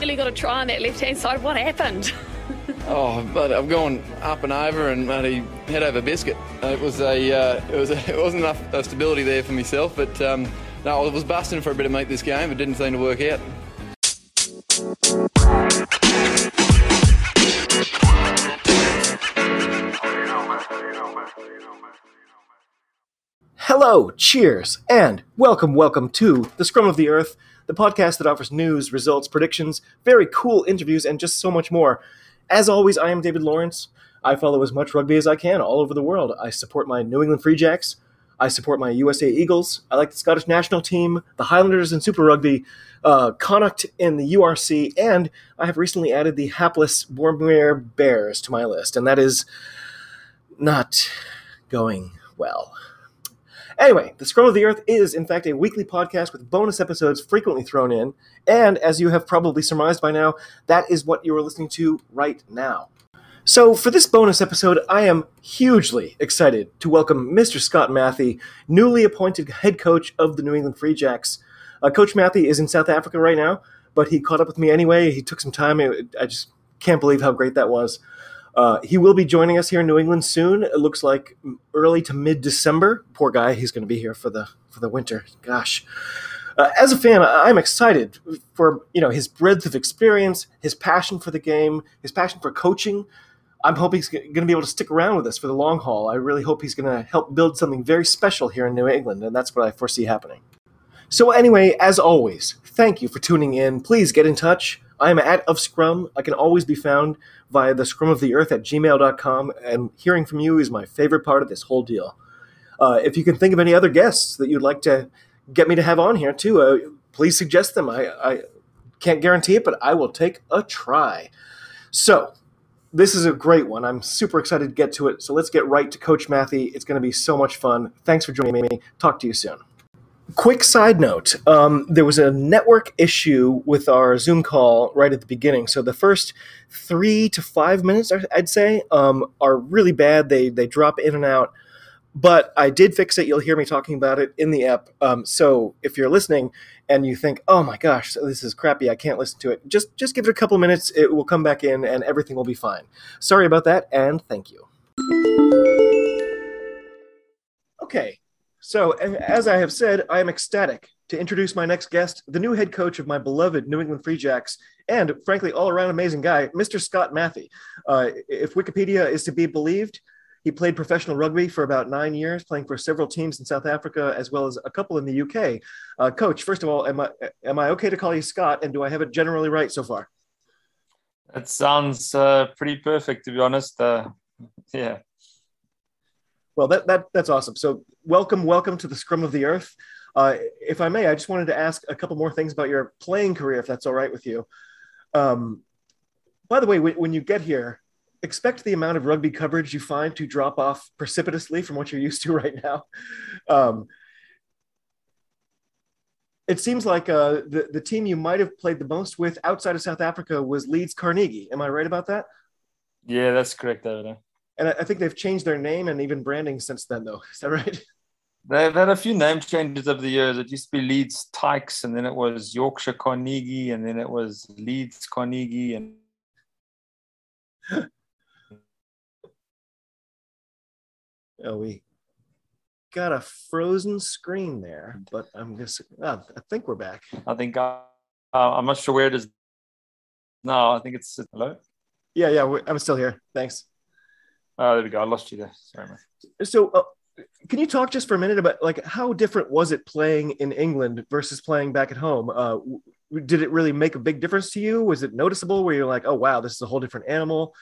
Really got to try on that left hand side. What happened? oh, but I've gone up and over and bloody head over biscuit. It was a, uh, it was, a, it wasn't enough uh, stability there for myself, but um, no, I was busting for a bit of meat this game. It didn't seem to work out. Hello, cheers, and welcome, welcome to the Scrum of the Earth, the podcast that offers news, results, predictions, very cool interviews, and just so much more. As always, I am David Lawrence. I follow as much rugby as I can all over the world. I support my New England Free Jacks. I support my USA Eagles. I like the Scottish national team, the Highlanders in Super Rugby, uh, Connacht in the URC, and I have recently added the hapless Bournemouth Bears to my list, and that is not going well. Anyway, The Scrum of the Earth is, in fact, a weekly podcast with bonus episodes frequently thrown in. And as you have probably surmised by now, that is what you are listening to right now. So, for this bonus episode, I am hugely excited to welcome Mr. Scott Mathie, newly appointed head coach of the New England Free Jacks. Uh, coach Mathie is in South Africa right now, but he caught up with me anyway. He took some time. I just can't believe how great that was. Uh, he will be joining us here in New England soon. It looks like early to mid December. Poor guy, he's going to be here for the for the winter. Gosh. Uh, as a fan, I'm excited for you know his breadth of experience, his passion for the game, his passion for coaching. I'm hoping he's going to be able to stick around with us for the long haul. I really hope he's going to help build something very special here in New England, and that's what I foresee happening. So, anyway, as always, thank you for tuning in. Please get in touch. I am at of Scrum. I can always be found via the scrum of the earth at gmail.com, and hearing from you is my favorite part of this whole deal. Uh, if you can think of any other guests that you'd like to get me to have on here too, uh, please suggest them. I, I can't guarantee it, but I will take a try. So, this is a great one. I'm super excited to get to it. So let's get right to Coach Mathie. It's going to be so much fun. Thanks for joining me. Talk to you soon. Quick side note um, there was a network issue with our Zoom call right at the beginning. So the first three to five minutes, I'd say, um, are really bad. They, they drop in and out. But I did fix it. You'll hear me talking about it in the app. Um, so if you're listening and you think, "Oh my gosh, this is crappy. I can't listen to it," just just give it a couple minutes. It will come back in, and everything will be fine. Sorry about that, and thank you. Okay, so, as I have said, I am ecstatic to introduce my next guest, the new head coach of my beloved New England Free Jacks, and frankly, all around amazing guy, Mr. Scott Mathie. Uh, if Wikipedia is to be believed, he played professional rugby for about nine years, playing for several teams in South Africa as well as a couple in the UK. Uh, coach, first of all, am I am I okay to call you Scott, and do I have it generally right so far? It sounds uh, pretty perfect, to be honest. Uh, yeah. Well, that, that that's awesome. So, welcome, welcome to the Scrum of the Earth. Uh, if I may, I just wanted to ask a couple more things about your playing career, if that's all right with you. Um, by the way, when, you get here, expect the amount of rugby coverage you find to drop off precipitously from what you're used to right now. Um, it seems like uh, the, the team you might have played the most with outside of South Africa was Leeds Carnegie. Am I right about that? Yeah, that's correct, David and I think they've changed their name and even branding since then, though. Is that right? They've had a few name changes over the years. It used to be Leeds Tykes, and then it was Yorkshire Carnegie, and then it was Leeds Carnegie, and oh, we got a frozen screen there, but I'm just, oh, I think we're back. I think uh, I'm not sure where it is. No, I think it's hello. Yeah, yeah, I'm still here. Thanks. Oh, there we go. I lost you there. Sorry, man. So, uh, can you talk just for a minute about like how different was it playing in England versus playing back at home? Uh, did it really make a big difference to you? Was it noticeable where you're like, oh wow, this is a whole different animal?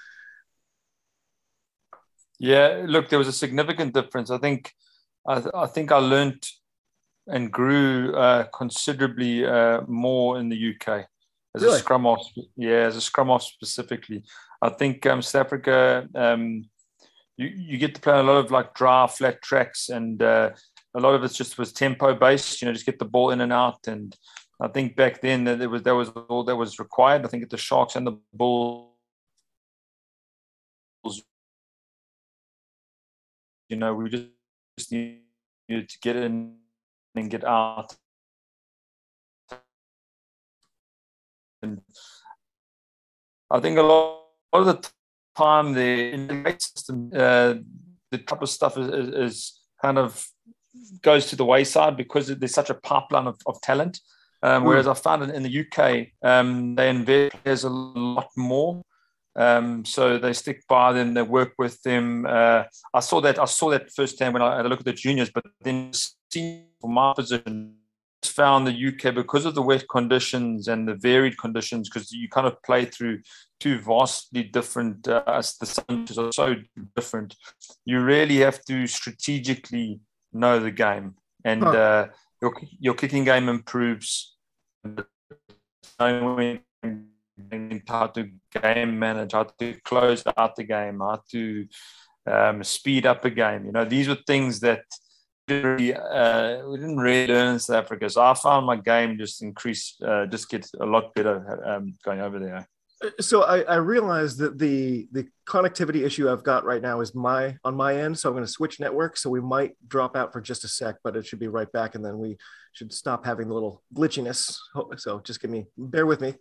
Yeah, look, there was a significant difference. I think, I, th- I think I learned and grew uh, considerably uh, more in the UK as really? a scrum half. Yeah, as a scrum half specifically. I think um, South Africa. Um, you, you get to play a lot of like dry, flat tracks, and uh, a lot of it just was tempo based. You know, just get the ball in and out. And I think back then that there was that was all that was required. I think at the Sharks and the Bulls, you know, we just, needed to get in and get out. And I think a lot, a lot of the time the in system, uh, the type of stuff is, is, is, kind of goes to the wayside because there's such a pipeline of, of talent. Um, mm. Whereas I found in, in the UK, um, they invest players a lot more. Um, so they stick by them, they work with them. Uh, I saw that I saw that firsthand when I had a look at the juniors, but then for my position, found the UK because of the wet conditions and the varied conditions, because you kind of play through two vastly different, uh, the centers are so different. You really have to strategically know the game, and uh, your your kicking game improves. How to game manage, how to close out the game, how to um, speed up a game. You know, these were things that really, uh, we didn't really learn in South Africa. So I found my game just increase, uh, just get a lot better um, going over there. So I, I realized that the the connectivity issue I've got right now is my on my end. So I'm going to switch network. So we might drop out for just a sec, but it should be right back, and then we should stop having the little glitchiness. So just give me, bear with me.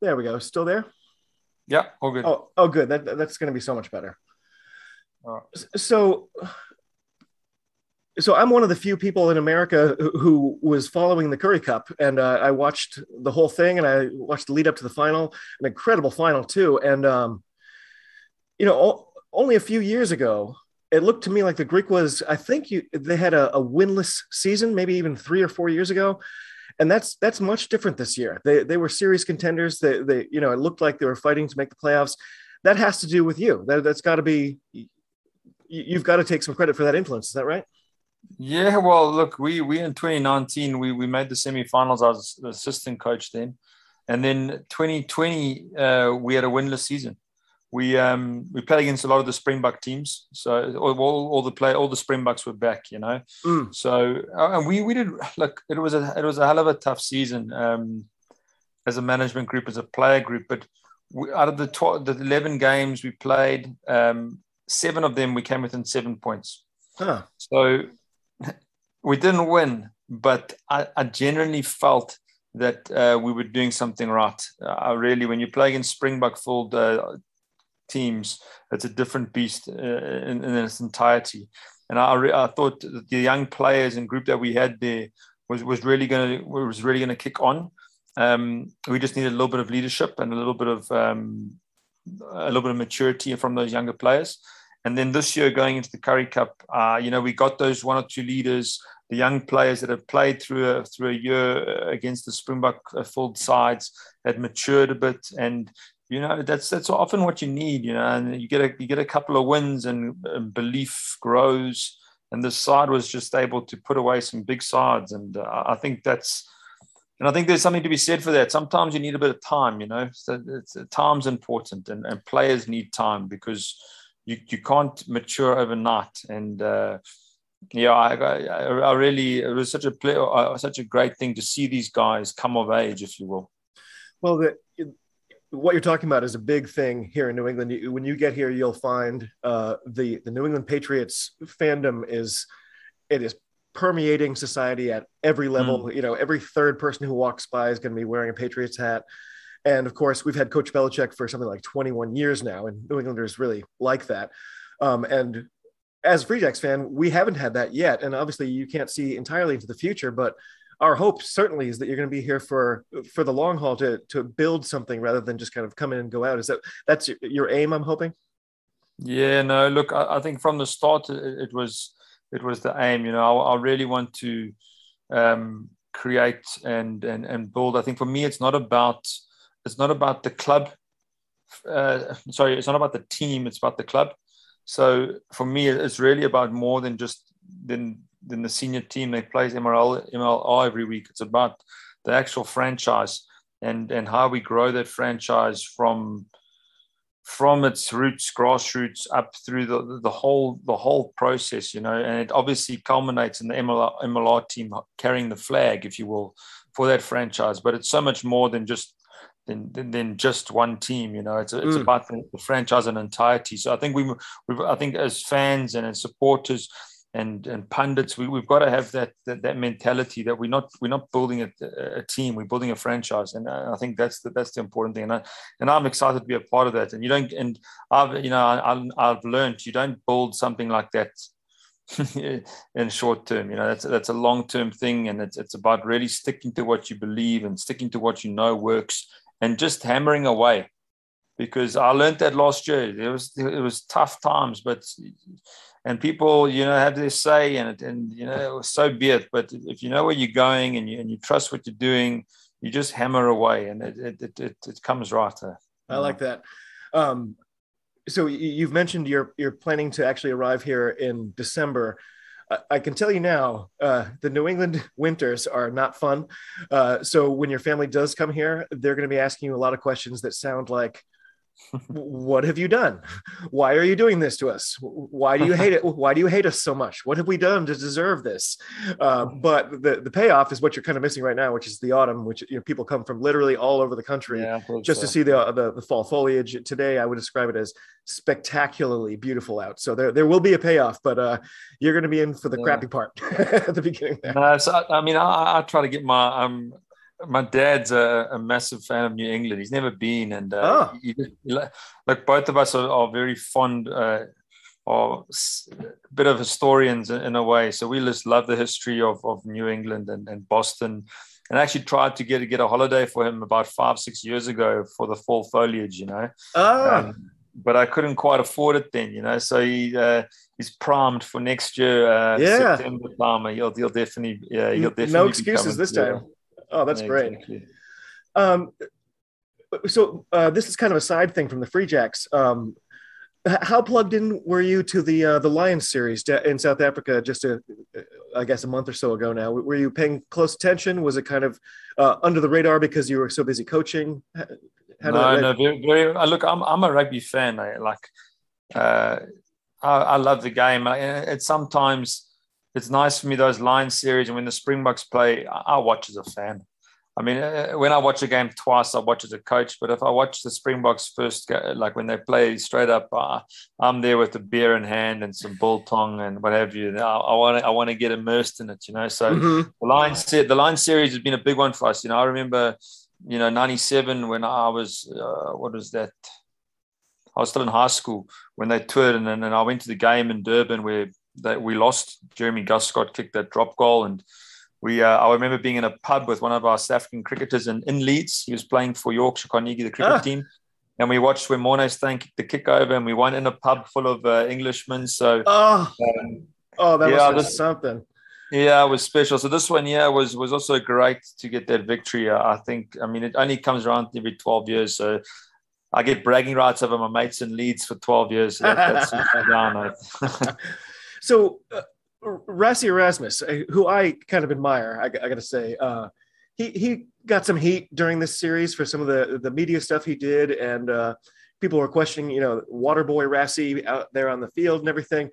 There we go. Still there? Yeah, all good. Oh, oh, good. That that's going to be so much better. So, so I'm one of the few people in America who was following the Currie Cup, and uh, I watched the whole thing, and I watched the lead up to the final, an incredible final too. And um, you know, o- only a few years ago, it looked to me like the Griquas. I think you they had a, a winless season, maybe even three or four years ago, and that's that's much different this year. They they were serious contenders. They they you know it looked like they were fighting to make the playoffs. That has to do with you. That that's got to be. You've got to take some credit for that influence. Is that right? Yeah. Well, look, we we in 2019 we we made the semifinals. I was assistant coach then, and then 2020 uh, we had a winless season we um, we played against a lot of the Springbok teams. So all, all, the play all the Springboks were back, you know. Mm. So uh, and we we did look. It was a it was a hell of a tough season um, as a management group, as a player group. But we, out of the 12, the eleven games we played, um, seven of them we came within seven points. Huh. So we didn't win, but I, I generally felt that uh, we were doing something right. Uh, really, when you play against Springbok full uh, teams, it's a different beast uh, in, in, its entirety. And I, I thought the young players and group that we had there was, was really going to was really going to kick on. Um, we just needed a little bit of leadership and a little bit of um, a little bit of maturity from those younger players. And then this year, going into the Currie Cup, uh, you know, we got those one or two leaders, the young players that have played through a, through a year against the Springbok uh, full sides, had matured a bit, and you know that's that's often what you need you know and you get a you get a couple of wins and, and belief grows. And this side was just able to put away some big sides. And uh, i think that's and i think there's something to be said for that. Sometimes you need a bit of time you know so it's, time's important and, and players need time because you, you can't mature overnight. And uh, yeah, I, I, I, really it was such a play, uh, such a great thing to see these guys come of age, if you will. Well, the, what you're talking about is a big thing here in New England. When you get here, you'll find uh, the the New England Patriots fandom is it is permeating society at every level. Mm. You know, every third person who walks by is going to be wearing a Patriots hat. And of course, we've had Coach Belichick for something like 21 years now, and New Englanders really like that. Um, and as a Free Jacks fan, we haven't had that yet. And obviously, you can't see entirely into the future, but our hope certainly is that you're going to be here for for the long haul to to build something rather than just kind of come in and go out. Is that that's your aim? I'm hoping. Yeah, no. Look, I, I think from the start it, was it was the aim. You know, I, I really want to um, create and and and build. I think for me, it's not about it's not about the club. Uh, sorry, it's not about the team. It's about the club. So for me, it's really about more than just than than the senior team that plays MRL, MLR every week. It's about the actual franchise and, and how we grow that franchise from from its roots, grassroots, up through the, the whole the whole process, you know, and it obviously culminates in the MLR, MLR team carrying the flag, if you will, for that franchise. But it's so much more than just than, than, than just one team. You know, it's it's mm. about the, the franchise in entirety. So I think we, we, I think as fans and as supporters, and and pundits. We, we've got to have that, that, that mentality that we're not we're not building a, a team. We're building a franchise, and I think that's the, that's the important thing. And I, and I'm excited to be a part of that. And you don't and I've you know I, I've learned you don't build something like that in short term. You know that's that's a long term thing, and it's it's about really sticking to what you believe and sticking to what you know works, and just hammering away because I learned that last year. It was it was tough times, but and people you know have their say and and you know so be it. But if you know where you're going and you and you trust what you're doing, you just hammer away and it it it, it comes right. I like that. Um, so you've mentioned you're you're planning to actually arrive here in December. I can tell you now, uh, the New England winters are not fun. Uh, so when your family does come here, they're going to be asking you a lot of questions that sound like, what have you done? Why are you doing this to us? Why do you hate it? Why do you hate us so much? What have we done to deserve this? Uh, but the, the payoff is what you're kind of missing right now, which is the autumn, which you know people come from literally all over the country yeah, just so. to see the, the, the fall foliage. Today, I would describe it as spectacularly beautiful out. So there there will be a payoff, but uh, you're going to be in for the yeah. crappy part at the beginning. There. No, so, I mean, I, I, try to get my um, my dad's a, a, massive fan of New England. He's never been, and uh, oh. he, like both of us are, are very fond, uh, or a bit of historians in, in, a way. So we just love the history of, of New England and, and Boston. And I actually tried to get get a holiday for him about five, six years ago for the fall foliage, you know. Oh. Um, but I couldn't quite afford it then, you know. So he uh, he's primed for next year, uh, yeah. September time. He'll, he'll definitely, yeah, he'll definitely. No excuses this time. Oh, that's yeah, great. Um, so uh, this is kind of a side thing from the Free Jacks. Um, how plugged in were you to the uh, the Lions series in South Africa just a, I guess a month or so ago now? Were you paying close attention? Was it kind of uh, under the radar because you were so busy coaching? How no, no, very, very, uh, look, I'm I'm a rugby fan. I, like, uh, I, I, love the game. It's sometimes it's nice for me those Lions series and when the Springboks play, I watch as a fan. I mean, uh, when I watch a game twice, I watch as a coach. But if I watch the Springboks first, like when they play straight up, uh, I'm there with a beer in hand and some biltong and what have you. I want to, I want to get immersed in it, you know. So mm-hmm. the Lions, the Lions series has been a big one for us. You know, I remember, you know, '97 when I was, uh, what was that? I was still in high school when they toured, and then I went to the game in Durban where that we lost. Jeremy Guscott kicked that drop goal, and we. Uh, I remember being in a pub with one of our South African cricketers in, in Leeds. He was playing for Yorkshire Carnegie, the cricket ah. team, and we watched when Morné Steyn kicked the kick over, and we won in a pub full of uh, Englishmen. So, oh, um, oh, that yeah, was this, something. Yeah, it was special. So this one, yeah, was was also great to get that victory. Uh, I think. I mean, it only comes around every twelve years, so. I get bragging rights over my mates in Leeds for 12 years. So that, that's So, uh, Rassie Erasmus, uh, who I kind of admire, I, I got to say, uh, he he got some heat during this series for some of the the media stuff he did, and uh, people were questioning, you know, Waterboy Rassie out there on the field and everything.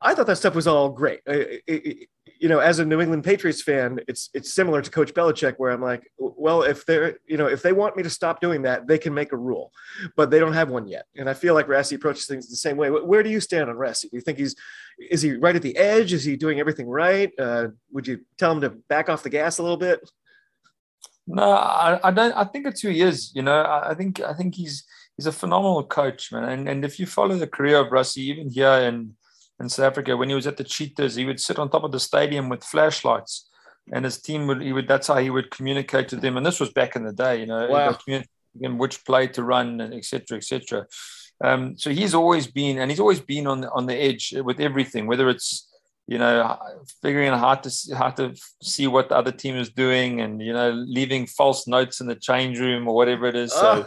I thought that stuff was all great. It, it, you know, as a New England Patriots fan, it's it's similar to Coach Belichick, where I'm like, well, if they're you know if they want me to stop doing that, they can make a rule, but they don't have one yet. And I feel like Rassie approaches things the same way. Where do you stand on Rassie? Do you think he's is he right at the edge? Is he doing everything right? Uh, would you tell him to back off the gas a little bit? No, I, I don't. I think it's who he is. You know, I, I think I think he's he's a phenomenal coach, man. And and if you follow the career of Rassie, even here in in South Africa. When he was at the Cheetahs, he would sit on top of the stadium with flashlights, and his team would he would that's how he would communicate to them. And this was back in the day, you know, wow. which play to run and etc. etc. Um, so he's always been, and he's always been on the, on the edge with everything, whether it's you know figuring out how to how to see what the other team is doing, and you know leaving false notes in the change room or whatever it is. So.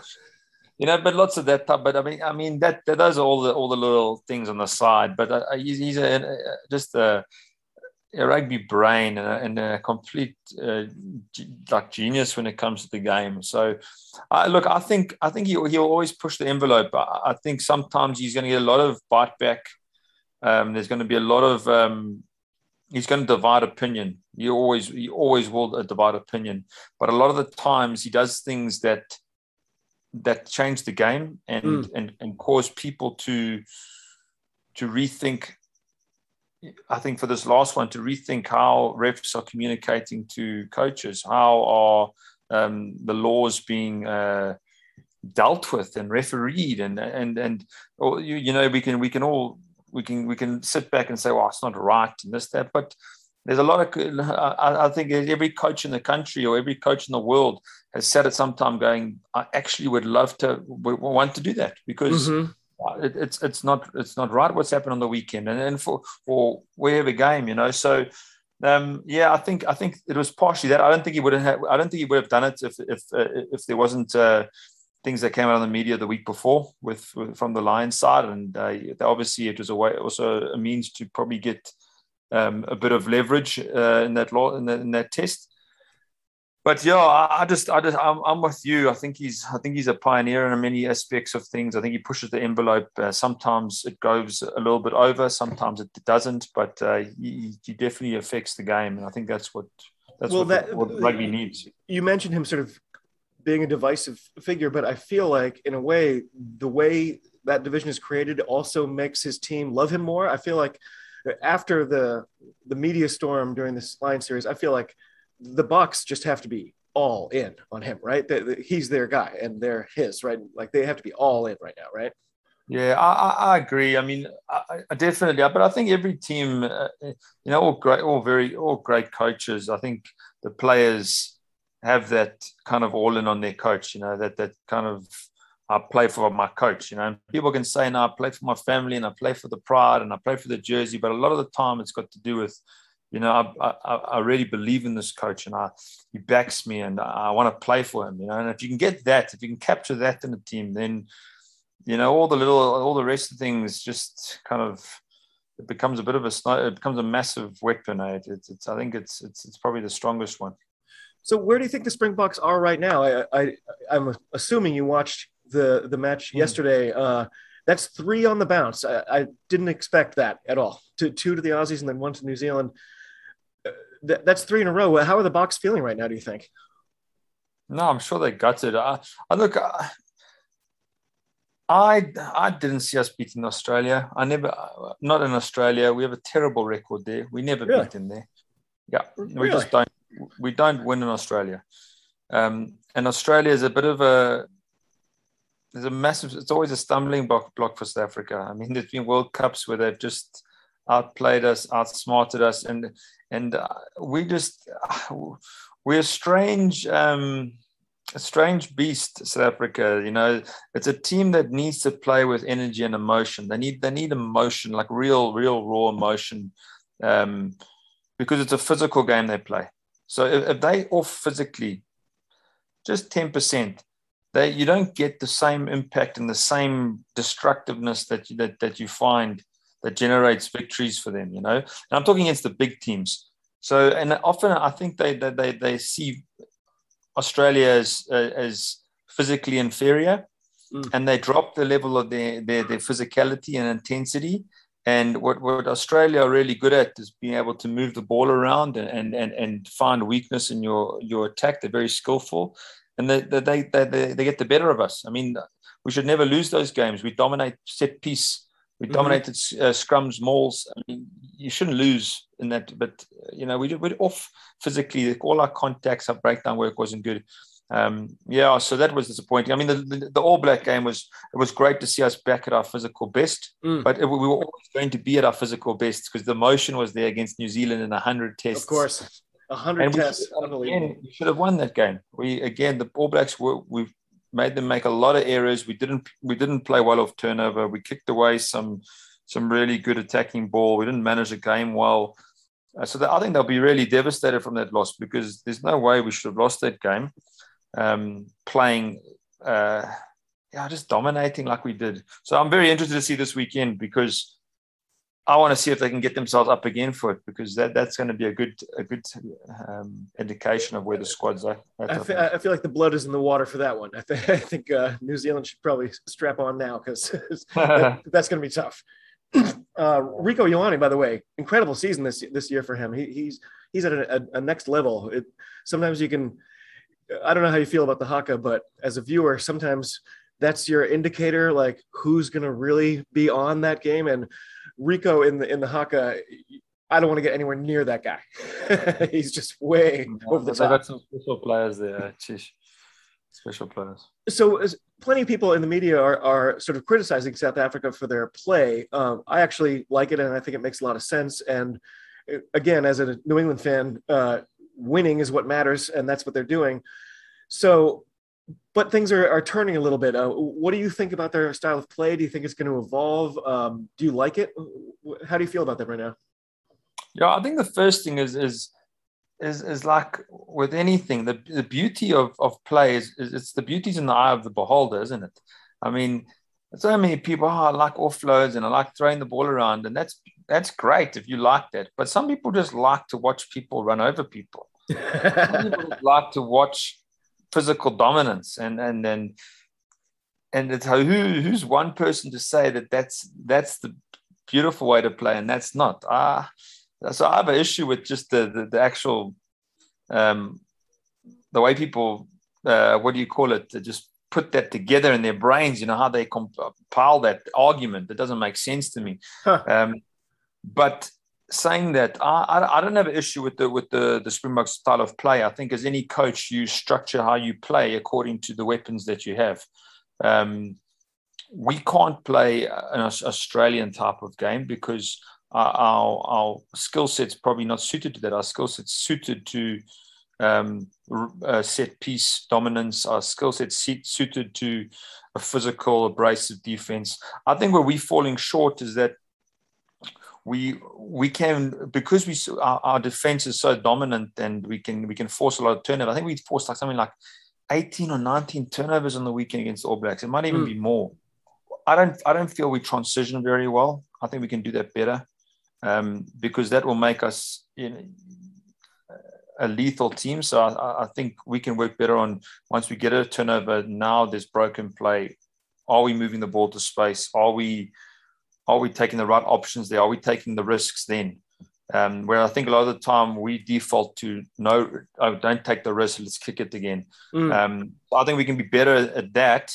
You know, but lots of that type. But I mean, I mean that, that those are all the all the little things on the side. But uh, he's, he's a, just a, a, rugby brain and a, and a complete uh, like genius when it comes to the game. So, uh, look, I think I think he he'll always push the envelope. I, I think sometimes he's going to get a lot of bite back. Um, there's going to be a lot of um, he's going to divide opinion. You always you always will divide opinion, but a lot of the times he does things that that changed the game and, mm. and and caused people to to rethink I think for this last one to rethink how refs are communicating to coaches, how are um, the laws being uh, dealt with and refereed, and and and or, you, you know we can we can all we can we can sit back and say, well, it's not right and this that, but there's a lot of I, I think every coach in the country or every coach in the world has said at some time going, I actually would love to want to do that because. Mm-hmm. it, it's it's not it's not right what's happened on the weekend and, and for for wherever game you know? So um, yeah I think I think it was partially that. I don't think he would have I don't think he would have done it if if uh, if there wasn't uh, things that came out on the media the week before with, with from the Lions side. And uh, obviously it was a way also a means to probably get um, a bit of leverage uh, in that law in that, in that test but yeah, I, just, I just, I'm, I'm with you. I think he's, I think he's a pioneer in many aspects of things. I think he pushes the envelope. Uh, sometimes it goes a little bit over, sometimes it doesn't, but uh, he, he definitely affects the game, and I think that's what that's well, what, that, what rugby needs. You mentioned him sort of being a divisive figure, but I feel like in a way, the way that division is created also makes his team love him more. I feel like after the the media storm during this line series, I feel like the Boks just have to be all in on him, right? The, the, he's their guy and they're his, right? Like they have to be all in right now, right? Yeah, I, I agree. I mean, I, I definitely, but I think every team, uh, you know, all great, all very, all great coaches. I think the players have that kind of all in on their coach. You know, that that kind of I play for my coach. You know, and people can say, "No, I play for my family and I play for the pride and I play for the jersey," but a lot of the time, it's got to do with you know, I, I, I, really believe in this coach and I, he backs me and I want to play for him, you know, and if you can get that, if you can capture that in the team, then, you know, all the little, all the rest of things just kind of, it becomes a bit of a, it becomes a massive weapon. Eh? It's, it's, I think it's, it's, it's probably the strongest one. So where do you think the Springboks are right now? I, I I'm assuming you watched the, the match mm. yesterday. Uh, that's three on the bounce. I, I, didn't expect that at all. To two to the Aussies and then one to New Zealand th- that's three in a row. How are the Boks feeling right now? Do you think? No, I'm sure they gutted. I, I look. I, I I didn't see us beating Australia. I never, not in Australia. We have a terrible record there. We never really? beat them there. Yeah, we just don't. We don't win in Australia. Um, and Australia is a bit of a. There's a massive. It's always a stumbling block, block for South Africa. I mean, there's been World Cups where they've just outplayed us, outsmarted us, and and uh, we just we're a strange um, a strange beast south africa you know it's a team that needs to play with energy and emotion they need they need emotion like real real raw emotion um, because it's a physical game they play so if, if they off physically just 10% they you don't get the same impact and the same destructiveness that you, that, that you find that generates victories for them, you know. And I'm talking against the big teams. So, and often I think they they they, they see Australia as uh, as physically inferior, mm. and they drop the level of their, their their physicality and intensity. And what, what Australia are really good at is being able to move the ball around and, and, and find weakness in your, your attack. They're very skillful and they, they, they, they, they get the better of us. I mean, we should never lose those games. We dominate set piece we mm-hmm. dominated uh, scrums, mauls. I mean, you shouldn't lose in that, but you know, we we're off physically. All our contacts, our breakdown work wasn't good. Um, yeah, so that was disappointing. I mean, the, the, the, All Black game was it was great to see us back at our physical best, mm. but it, we were always going to be at our physical best because the motion was there against New Zealand in hundred tests. Of course, hundred tests. We should, again, we should have won that game. We again, the All Blacks were we made them make a lot of errors. We didn't we didn't play well off turnover. We kicked away some some really good attacking ball. We didn't manage the game well. Uh, so that, I think they'll be really devastated from that loss because there's no way we should have lost that game. Um, playing, uh, yeah, just dominating like we did. So I'm very interested to see this weekend because I want to see if they can get themselves up again for it because that, that's going to be a good a good um, indication of where the squads are. I feel, I feel, like the blood is in the water for that one. I, th- I think uh, New Zealand should probably strap on now because that, that's going to be tough. Uh, Rieko Ioane, by the way, incredible season this this year for him. He, he's he's at a, a, a next level. It, sometimes you can, I don't know how you feel about the haka, but as a viewer, sometimes that's your indicator, like who's going to really be on that game and Rieko in the in the Haka, I don't want to get anywhere near that guy. He's just way yeah, over the top. got some special players there. Chish. Special players. So, plenty of people in the media are, are sort of criticizing South Africa for their play. Um, I actually like it, and I think it makes a lot of sense. And uh, again, as a New England fan, uh, winning is what matters, and that's what they're doing. So, but things are, are turning a little bit. Uh, what do you think about their style of play? Do you think it's going to evolve? Um, do you like it? How do you feel about that right now? Yeah, I think the first thing is is is, is like with anything, the, the beauty of, of play is, is it's the beauty's in the eye of the beholder, isn't it? I mean, so many people, oh, I like offloads and I like throwing the ball around, and that's that's great if you like that. But some people just like to watch people run over people. some people like to watch physical dominance, and and then and it's who who's one person to say that that's that's the beautiful way to play, and that's not. Ah, so I have an issue with just the the, the actual um, the way people uh, what do you call it to just put that together in their brains you know how they compile that argument that doesn't make sense to me huh. um, but saying that I, I don't have an issue with the with the the Springbok style of play I think as any coach you structure how you play according to the weapons that you have um, we can't play an Australian type of game because our, our skill set's probably not suited to that. Our skill set's suited to um, set piece dominance. Our skill set's suited to a physical, abrasive defense. I think where we're falling short is that we we can because we our, our, defense is so dominant and we can we can force a lot of turnover. I think we forced like something like 18 or 19 turnovers on the weekend against All Blacks. It might even mm. be more. I don't I don't feel we transition very well. I think we can do that better um, because that will make us you know, a lethal team. So I, I, think we can work better on once we get a turnover. Now there's broken play. Are we moving the ball to space? Are we are we taking the right options there? Are we taking the risks then? Um, where I think a lot of the time we default to no, oh, don't take the risk. Let's kick it again. Mm. Um, I think we can be better at that.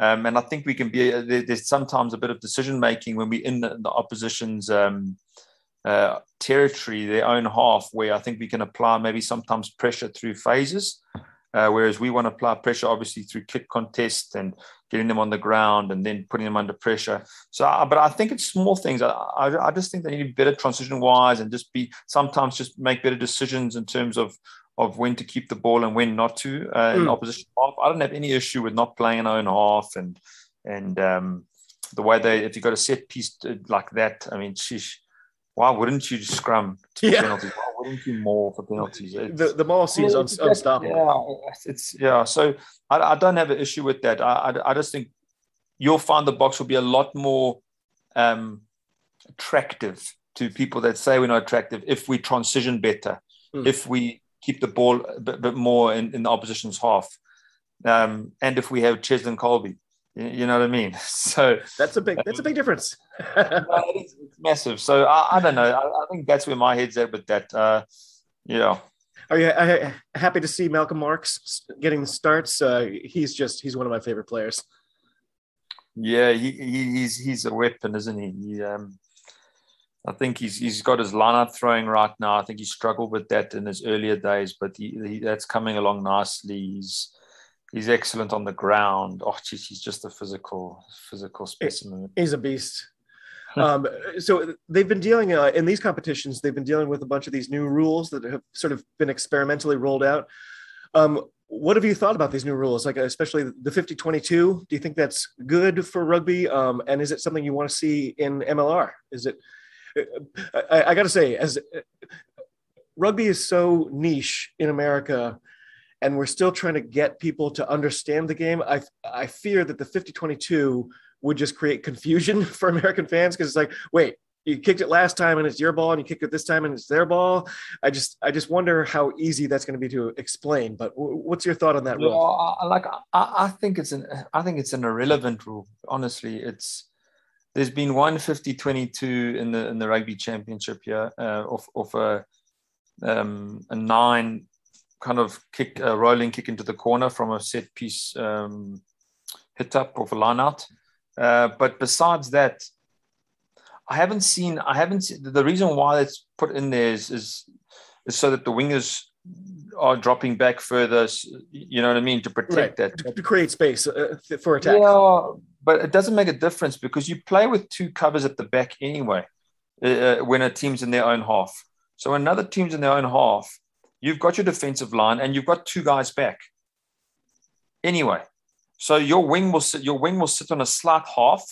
Um, and I think we can be. There's sometimes a bit of decision making when we're in the, the opposition's um, uh, territory, their own half, where I think we can apply maybe sometimes pressure through phases. Uh, whereas we want to apply pressure obviously through kick contest and getting them on the ground and then putting them under pressure. So, uh, but I think it's small things. I, I, I just think they need to be better transition wise and just be sometimes just make better decisions in terms of of when to keep the ball and when not to uh, in mm. opposition half. I don't have any issue with not playing an own half and and um, the way they if you got a set piece like that. I mean, sheesh, why wouldn't you scrum to yeah. penalties? Why wouldn't you more for penalties? It's, the the Morrissey is un- unstoppable. Yeah, it's yeah. So I, I don't have an issue with that. I, I, I just think you'll find the Boks will be a lot more um, attractive to people that say we're not attractive if we transition better, mm. if we keep the ball a bit, bit more in, in, the opposition's half, um, and if we have Cheslin Kolbe. You know what I mean? So that's a big that's a big difference. it's, it's, massive. So I, I don't know. I, I, think that's where my head's at with that. Uh, yeah. Are you uh, happy to see Malcolm Marx getting the starts? Uh, he's just he's one of my favorite players. Yeah, he, he, he's he's a weapon, isn't he? he um, I think he's he's got his lineup throwing right now. I think he struggled with that in his earlier days, but he, he that's coming along nicely. He's he's excellent on the ground. Oh, geez, he's just a physical physical specimen. He's a beast. um, so they've been dealing uh, in these competitions. They've been dealing with a bunch of these new rules that have sort of been experimentally rolled out. Um, what have you thought about these new rules, like especially the 50-22? Do you think that's good for rugby? Um, and is it something you want to see in MLR? Is it? Uh, I, I got to say, as uh, rugby is so niche in America and we're still trying to get people to understand the game. I I fear that the 50-22 would just create confusion for American fans because it's like, wait, you kicked it last time and it's your ball, and you kicked it this time and it's their ball. I just I just wonder how easy that's going to be to explain. But what's your thought on that rule? Like I, I think it's an I think it's an irrelevant rule. Honestly, it's there's been one 50-22 in the in the rugby championship here uh, of of a um, a nine kind of kick, a rolling kick into the corner from a set piece um, hit up of a line out. Uh, but besides that, I haven't seen. I haven't seen the reason why it's put in there is, is is so that the wingers are dropping back further. You know what I mean to protect right. that to create space uh, for attack. Yeah, but it doesn't make a difference because you play with two covers at the back anyway. Uh, uh, when a team's in their own half, so another team's in their own half, you've got your defensive line and you've got two guys back. Anyway, so your wing will sit. Your wing will sit on a slight half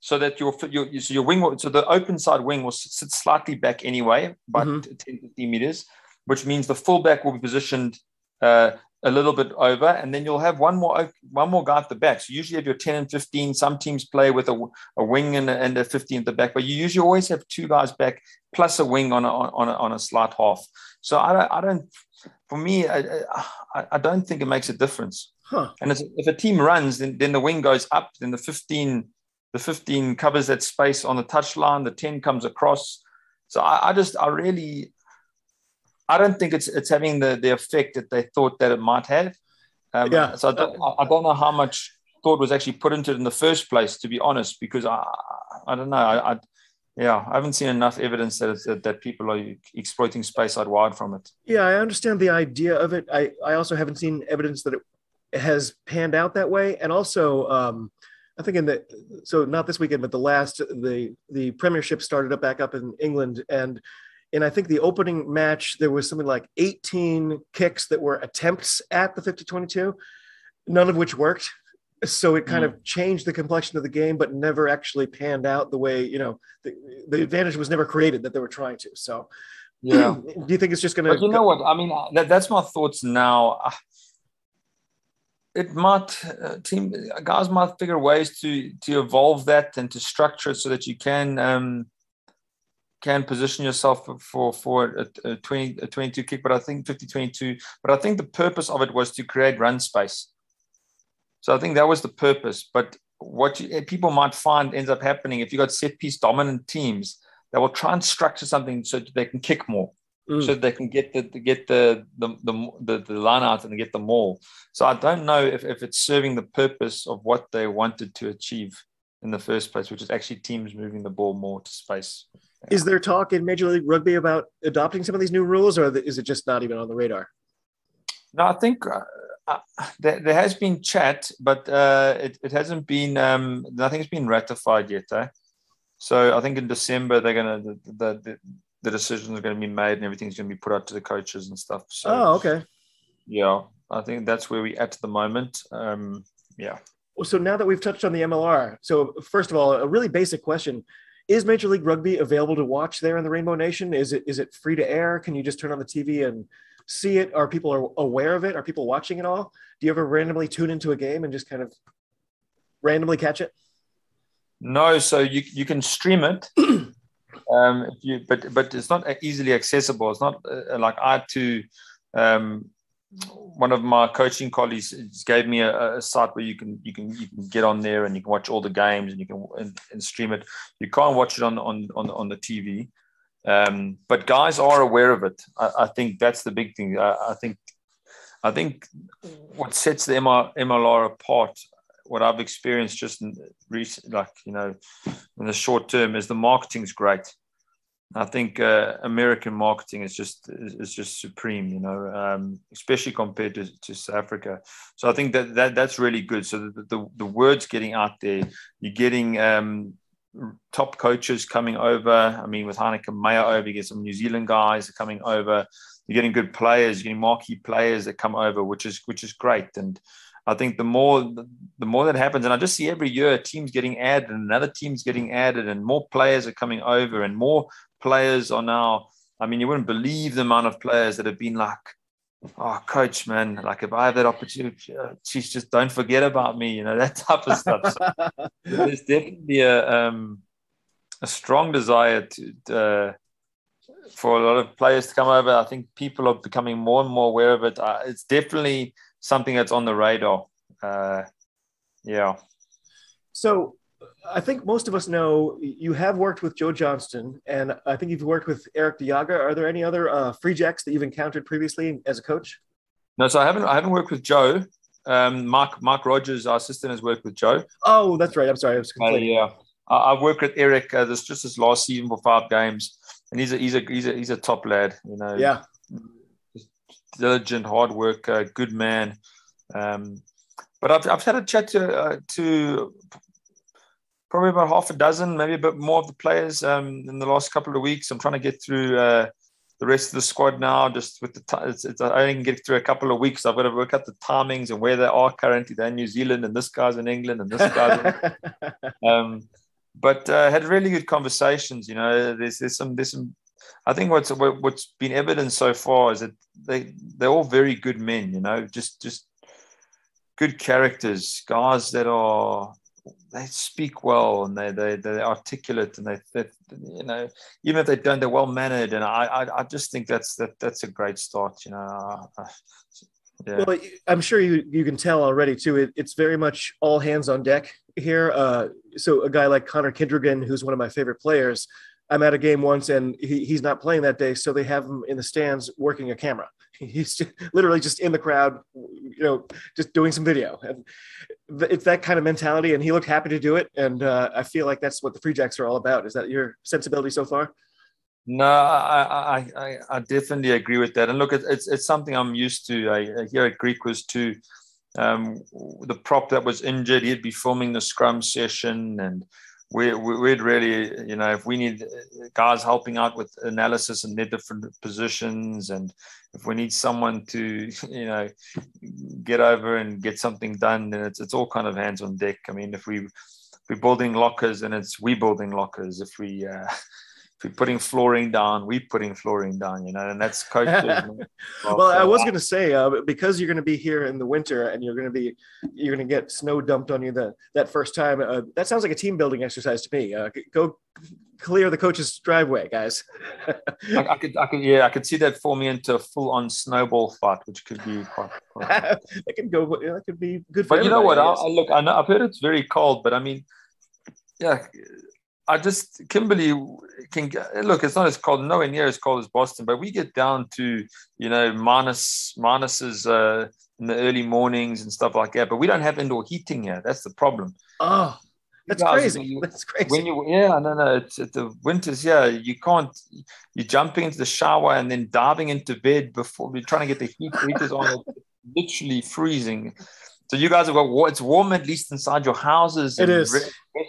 so that your your so your wing will, so the open side wing will sit slightly back anyway, about mm-hmm. 10 15 meters, which means the fullback will be positioned uh, a little bit over, and then you'll have one more one more guy at the back. So usually have your 10 and 15. Some teams play with a, a wing and a, and a 15 at the back, but you usually always have two guys back plus a wing on a, on a, on a slight half. So I don't, I don't for me, I, I, I don't think it makes a difference. Huh. And if a team runs, then, then the wing goes up, then the 15 the 15 covers that space on the touchline, the 10 comes across. So I, I, just, I really, I don't think it's it's having the, the effect that they thought that it might have. Um, yeah. So I don't, I don't know how much thought was actually put into it in the first place, to be honest, because I, I don't know. I, I yeah, I haven't seen enough evidence that, that, that people are exploiting space out wide from it. Yeah, I understand the idea of it. I, I also haven't seen evidence that it has panned out that way. And also, um, I think in the so not this weekend, but the last the the Premiership started up back up in England, and and I think the opening match there was something like 18 kicks that were attempts at the 50-22, none of which worked. So it kind mm. of changed the complexion of the game, but never actually panned out the way you know the, the advantage was never created that they were trying to. So yeah, do you think it's just to? but You know what? I mean, that, that's my thoughts now it might uh, team guys might figure ways to to evolve that and to structure it so that you can um, can position yourself for for a, a 20 a 22 kick but i think 50 22 but i think the purpose of it was to create run space so i think that was the purpose but what you, people might find ends up happening if you got set piece dominant teams that will try and structure something so they can kick more mm. so they can get the get the the, the the the line out and get the maul. So I don't know if, if it's serving the purpose of what they wanted to achieve in the first place, which is actually teams moving the ball more to space. Is there talk in Major League Rugby about adopting some of these new rules, or is it just not even on the radar? No, I think uh, there, there, has been chat, but uh, it, it hasn't been um, nothing's been ratified yet. Eh? So I think in December they're gonna the, the, the, the decisions are going to be made and everything's going to be put out to the coaches and stuff. So, oh, okay. Yeah, I think that's where we at the moment. Um, yeah. So now that we've touched on the MLR, so first of all, a really basic question: Is Major League Rugby available to watch there in the Rainbow Nation? Is it is it free to air? Can you just turn on the TV and see it? Are people are aware of it? Are people watching it all? Do you ever randomly tune into a game and just kind of randomly catch it? No, so you you can stream it. Um, if you, but but it's not easily accessible. It's not uh, like I to. Um, one of my coaching colleagues gave me a, a, site where you can you can you can get on there and you can watch all the games and you can and, and stream it. You can't watch it on on on, on the TV, um, but guys are aware of it. I, I think that's the big thing. I, I, think I think what sets the MR, MLR apart what I've experienced just recent, like you know, in the short term, is the marketing's great. I think uh, American marketing is just is, just supreme, you know, um, especially compared to, to South Africa. So I think that, that that's really good. So the, the, the word's getting out there. You're getting um, top coaches coming over. I mean, with Heyneke Meyer over, you get some New Zealand guys coming over. You're getting good players. You're getting marquee players that come over, which is which is great. And I think the more the more that happens, and I just see every year teams getting added, and another team's getting added, and more players are coming over, and more players are now. I mean, you wouldn't believe the amount of players that have been like, "Oh, coach, man, like if I have that opportunity, uh, geez, just don't forget about me," you know, that type of stuff. So there's definitely a um, a strong desire to. Uh, for a lot of players to come over, I think people are becoming more and more aware of it. Uh, it's definitely something that's on the radar. Uh, yeah. So I think most of us know you have worked with Joe Johnston, and I think you've worked with Eric Diaga. Are there any other uh, free jacks that you've encountered previously as a coach? No, so I haven't. I haven't worked with Joe. Um, Mark Mark Rogers, our assistant, has worked with Joe. Oh, that's right. I'm sorry. I was uh, yeah. I, I worked with Eric uh, this just this last season for five games, and he's a he's a he's a he's a top lad. You know, yeah, diligent, hard worker, good man. Um, but I've, I've had a chat to uh, to probably about half a dozen, maybe a bit more of the players um, in the last couple of weeks. I'm trying to get through uh, the rest of the squad now. Just with the time, it's, it's, I only can get through a couple of weeks. I've got to work out the timings and where they are currently. They're in New Zealand, and this guy's in England, and this guy's. in, um, but uh, had really good conversations. You know, there's there's some there's some. I think what's what's been evident so far is that they they're all very good men. You know, just just good characters, guys that are they speak well and they they they're articulate and they, they you know even if they don't they're well mannered and I, I I just think that's that that's a great start you know yeah. Well, I'm sure you you can tell already too. It, it's very much all hands on deck here. Uh, so a guy like Connor Kindregan, who's one of my favorite players, I'm at a game once and he, he's not playing that day, so they have him in the stands working a camera. He's just, literally just in the crowd, you know, just doing some video. And it's that kind of mentality, and he looked happy to do it. And uh, I feel like that's what the Free Jacks are all about. Is that your sensibility so far? No, I, I, I, I definitely agree with that. And look, it's, it's something I'm used to. I, here at Griquas too. Um, the prop that was injured, he'd be filming the scrum session, and we, we'd really, you know, if we need guys helping out with analysis and their different positions, and if we need someone to, you know, get over and get something done, then it's, it's all kind of hands on deck. I mean, if we, if we're building lockers and it's we building lockers, if we, uh, putting flooring down, we're putting flooring down, you know, and that's coach. well, well, I was going to say uh, because you're going to be here in the winter and you're going to be you're going to get snow dumped on you that that first time. Uh, that sounds like a team building exercise to me. Uh, go clear the coach's driveway, guys. I, I, could, I could, yeah, I could see that forming into a full-on snowball fight, which could be quite. quite that could go. That could be good. but you know what? I, I look, I know I've heard it's very cold, but I mean, yeah, I just Kimberley can look. It's not as cold, nowhere near as cold as Boston, but we get down to you know minus minuses uh, in the early mornings and stuff like that. But we don't have indoor heating here. That's the problem. Oh, that's guys, crazy. You, that's crazy. When you yeah no no it's, it's the winters yeah you can't you're jumping into the shower and then diving into bed before you're trying to get the heat heaters on. literally freezing. So you guys have got it's warm at least inside your houses. It is.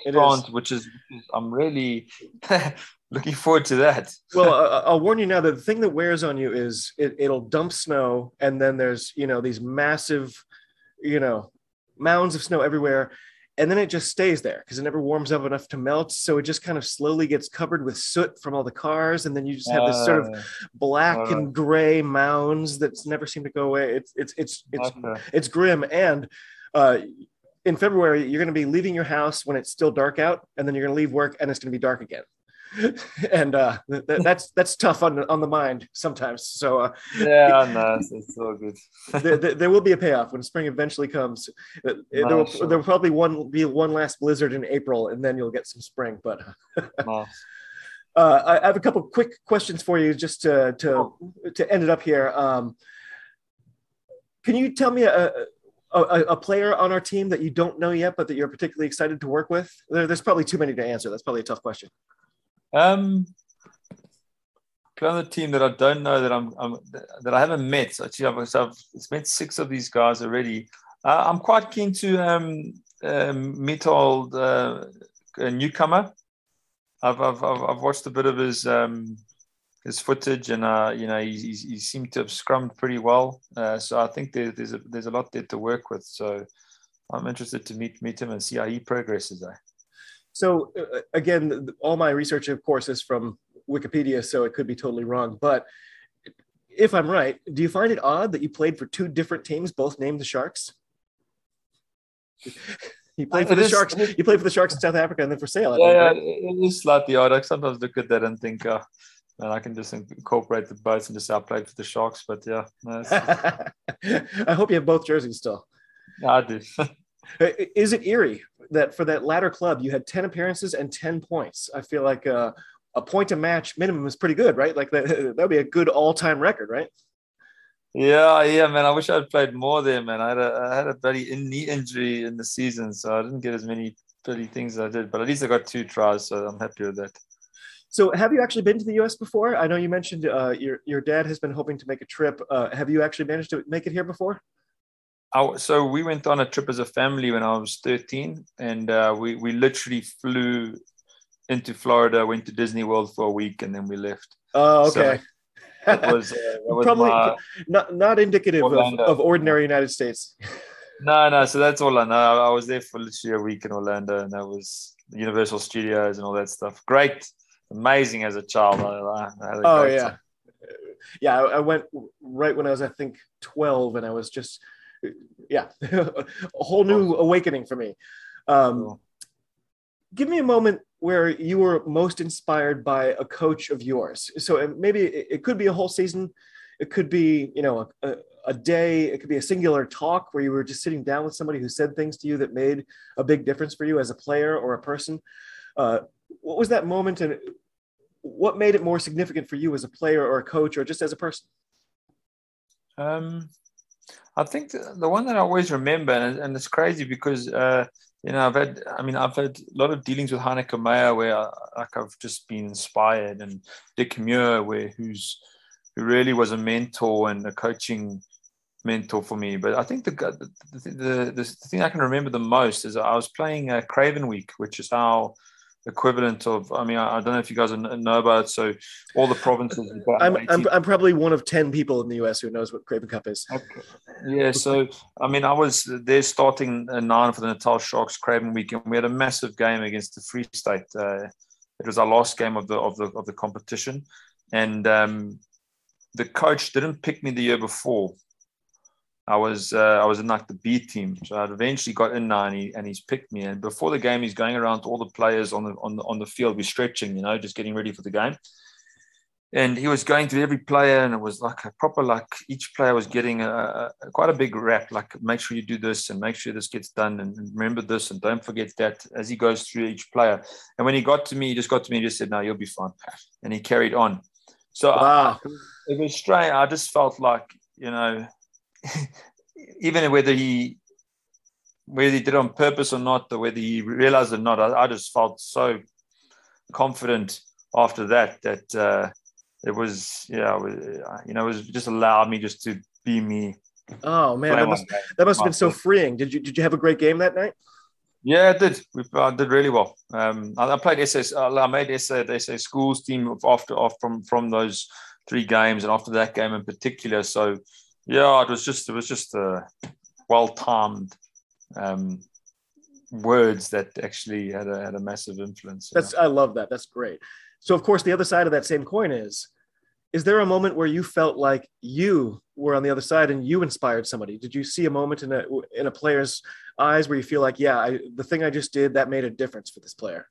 Restaurant, which is I'm really looking forward to that. well, uh, I'll warn you now that the thing that wears on you is it, it'll dump snow, and then there's you know these massive, you know, mounds of snow everywhere, and then it just stays there because it never warms up enough to melt. So it just kind of slowly gets covered with soot from all the cars, and then you just have this sort of uh, black uh, and gray mounds that never seem to go away. It's it's it's it's okay. it's grim. And uh, in February, you're going to be leaving your house when it's still dark out, and then you're going to leave work and it's going to be dark again. and uh, th- that's that's tough on on the mind sometimes. So uh, yeah, no, it's, it's so good. there, there, there, will be a payoff when spring eventually comes. Uh, no, there, will, sure. there will probably one be one last blizzard in April, and then you'll get some spring. But no. uh, I, I, have a couple quick questions for you, just to to to end it up here. Um, can you tell me a, a, a, player on our team that you don't know yet, but that you're particularly excited to work with? There, there's probably too many to answer. That's probably a tough question. Um, another team that I don't know that I'm, I'm that I haven't met. Actually, I've, I've met six of these guys already. Uh, I'm quite keen to um, um, meet old uh, newcomer. I've, I've, I've watched a bit of his um, his footage, and uh, you know he, he, seemed to have scrummed pretty well. Uh, so I think there, there's a there's a lot there to work with. So I'm interested to meet meet him and see how he progresses. There. So uh, again, all my research, of course, is from Wikipedia, so it could be totally wrong. But if I'm right, do you find it odd that you played for two different teams, both named the Sharks? you played for the is, Sharks. You played for the Sharks in South Africa, and then for Sale. Yeah, right? it is slightly odd. I sometimes look at that and think, uh, and I can just incorporate the both and just I played for the Sharks. But yeah, no, I hope you have both jerseys still. Yeah, I do. Is it eerie that for that latter club you had 10 appearances and 10 points? I feel like uh, a point a match minimum is pretty good, right? Like that that would be a good all-time record, right? Yeah, yeah, man. I wish I'd played more there, man. I had a I had a bloody knee injury in the season, so I didn't get as many silly things as I did, but at least I got two tries, so I'm happy with that. So, have you actually been to the U.S. before? I know you mentioned uh, your your dad has been hoping to make a trip. Uh, have you actually managed to make it here before? I, so we went on a trip as a family when I was 13, and uh, we we literally flew into Florida, went to Disney World for a week, and then we left. Oh, okay. So was, that was probably my, not not indicative of, of ordinary United States. No, no. So that's all I know. I was there for literally a week in Orlando, and that was Universal Studios and all that stuff. Great, amazing as a child. I, I oh yeah, time. yeah. I, I went right when I was, I think, twelve, and I was just, yeah, a whole new awakening for me. Um, cool. Give me a moment where you were most inspired by a coach of yours. So maybe it could be a whole season. It could be, you know, a, a day, it could be a singular talk where you were just sitting down with somebody who said things to you that made a big difference for you as a player or a person. Uh, what was that moment and what made it more significant for you as a player or a coach or just as a person? Um, I think the, the one that I always remember, and, and it's crazy because, uh, you know, I've had, I mean, I've had a lot of dealings with Heyneke Meyer where I, like I've just been inspired and Dick Muir, where who's, who really was a mentor and a coaching mentor for me. But I think the the, the, the, thing I can remember the most is I was playing uh, Craven Week, which is our equivalent of i mean i, don't know if you guys know about it. So all the provinces I'm, I'm, I'm, probably one of 10 people in the us who knows what craven cup is. Okay. yeah so i mean i was there starting a nine for the natal sharks craven week and we had a massive game against the free state uh, it was our last game of the of the of the competition. And um, the coach didn't pick me the year before I was uh, I was in like the B team, so I'd eventually got in there, and, he, and he's picked me. And before the game, he's going around to all the players on the on the on the field. We're stretching, you know, just getting ready for the game. And he was going through every player, and it was like a proper like each player was getting a, a quite a big rap. Like make sure you do this and make sure this gets done, and remember this, and don't forget that. As he goes through each player, and when he got to me, he just got to me and just said, "No, you'll be fine," and he carried on. So wow. I, it was strange. I just felt like you know even whether he whether he did it on purpose or not, or whether he realized it or not, I, I just felt so confident after that that uh, it was yeah, you know, it was just allowed me just to be me. Oh man, that must that must have been so freeing. Did you did you have a great game that night? Yeah, I did. We I did really well. Um, I, I, played SS. I made SA SA schools team after off from from those three games, and after that game in particular. So yeah, it was just it was just a well timed um, words that actually had a had a massive influence. That's? I love that. That's great. So of course the other side of that same coin is is there a moment where you felt like you were on the other side and you inspired somebody? Did you see a moment in a in a player's eyes where you feel like, yeah, I, the thing I just did that made a difference for this player?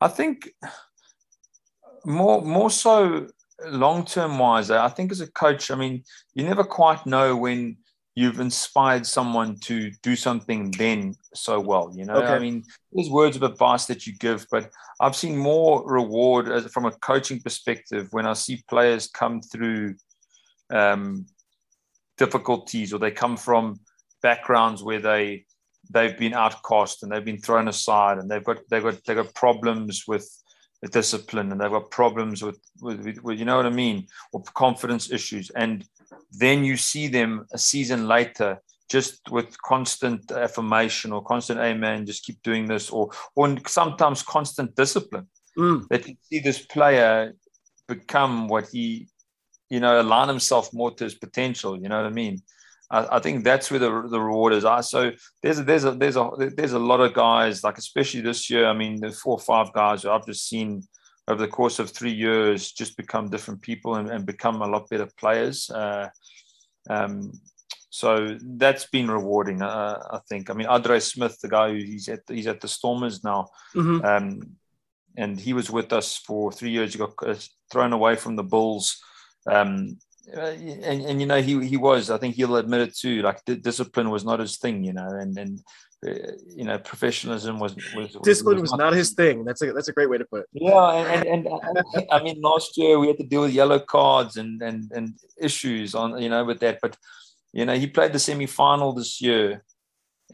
I think more more so long term wise, I think as a coach, I mean, you never quite know when you've inspired someone to do something then so well. You know, okay. I mean, there's words of advice that you give, but I've seen more reward as, from a coaching perspective when I see players come through um, difficulties or they come from backgrounds where they they've been outcast and they've been thrown aside and they've got they've got they've got problems with discipline and they've got problems with, with, with, you know what I mean, or confidence issues. And then you see them a season later just with constant affirmation or constant amen, just keep doing this, or or sometimes constant discipline. Mm. That you see this player become what he, you know, align himself more to his potential. You know what I mean? I, I think that's where the, the reward is. I so there's a, there's a there's a there's a lot of guys like especially this year. I mean, the four or five guys who I've just seen over the course of three years just become different people and, and become a lot better players. Uh, um, so that's been rewarding, uh, I think. I mean, Andre Smith, the guy who he's at he's at the Stormers now, mm-hmm. um, and he was with us for three years. He got uh, thrown away from the Bulls. Um, and, and you know he he was I think he'll admit it too like discipline was not his thing you know and and uh, you know professionalism was, was discipline was, was not, not his thing that's a that's a great way to put it yeah and, and, and I mean last year we had to deal with yellow cards and and and issues on you know with that but you know he played the semi final this year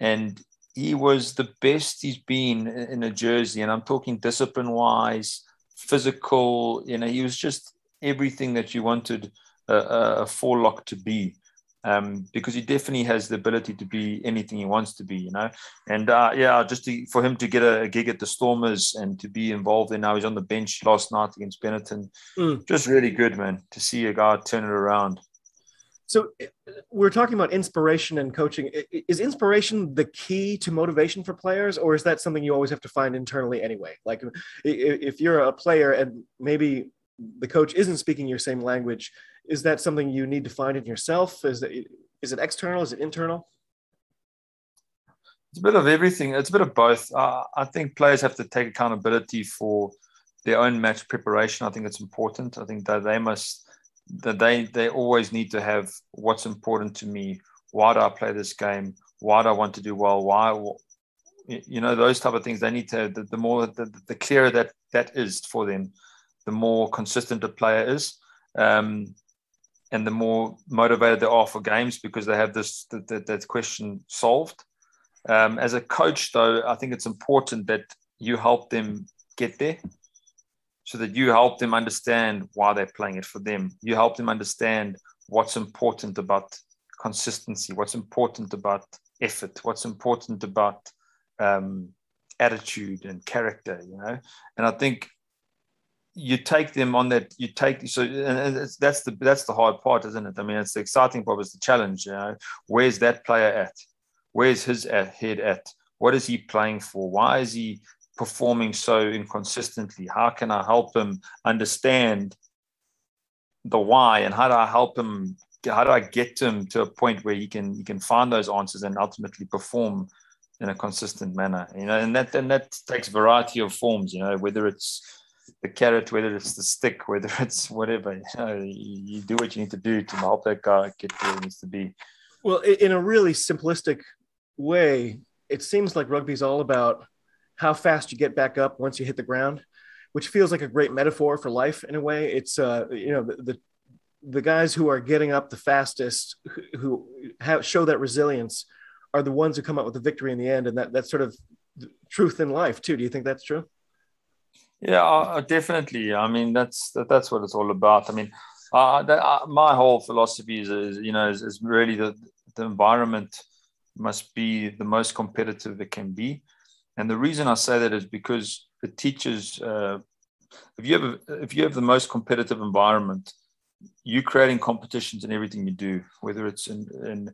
and he was the best he's been in a jersey, and I'm talking discipline wise, physical. You know, he was just everything that you wanted a, a forelock to be. Um, because he definitely has the ability to be anything he wants to be, you know. And uh, yeah, just to, for him to get a, a, gig at the Stormers and to be involved in now, he's on the bench last night against Benetton. Mm. Just really good, man, to see a guy turn it around. So we're talking about inspiration and coaching. Is inspiration the key to motivation for players, or is that something you always have to find internally anyway? Like if you're a player and maybe the coach isn't speaking your same language, is that something you need to find in yourself? Is it is it external? Is it internal? It's a bit of everything. It's a bit of both. Uh, I think players have to take accountability for their own match preparation. I think it's important. I think that they must that they they always need to have what's important to me. Why do I play this game? Why do I want to do well? Why you know those type of things they need to the, the more the, the clearer that that is for them the more consistent a player is um, and the more motivated they are for games because they have this that, that question solved um, as a coach though i think it's important that you help them get there so that you help them understand why they're playing it for them. You help them understand what's important about consistency, what's important about effort, what's important about um, attitude and character, you know. And I think you take them on that. You take so, and that's the that's the hard part, isn't it? I mean, it's the exciting part. It's the challenge. You know, where's that player at? Where's his head at? What is he playing for? Why is he performing so inconsistently? How can I help him understand the why and how do I help him? How do I get him to a point where he can he can find those answers and ultimately perform in a consistent manner? You know, and that and that takes variety of forms. You know, whether it's the carrot, whether it's the stick, whether it's whatever. You, know, you, do what you need to do to help that guy get where he needs to be. Well, in a really simplistic way, it seems like rugby's all about how fast you get back up once you hit the ground, which feels like a great metaphor for life in a way. It's uh, you know the, the, the guys who are getting up the fastest, who, who have, show that resilience, are the ones who come out with the victory in the end, and that that's sort of truth in life too. Do you think that's true? Yeah, uh, definitely. I mean, that's that, that's what it's all about. I mean, uh, that, uh, my whole philosophy is, is you know, is, is really the the environment must be the most competitive it can be. And the reason I say that is because it teaches. Uh, if you have a, if you have the most competitive environment, you're creating competitions in everything you do, whether it's in, in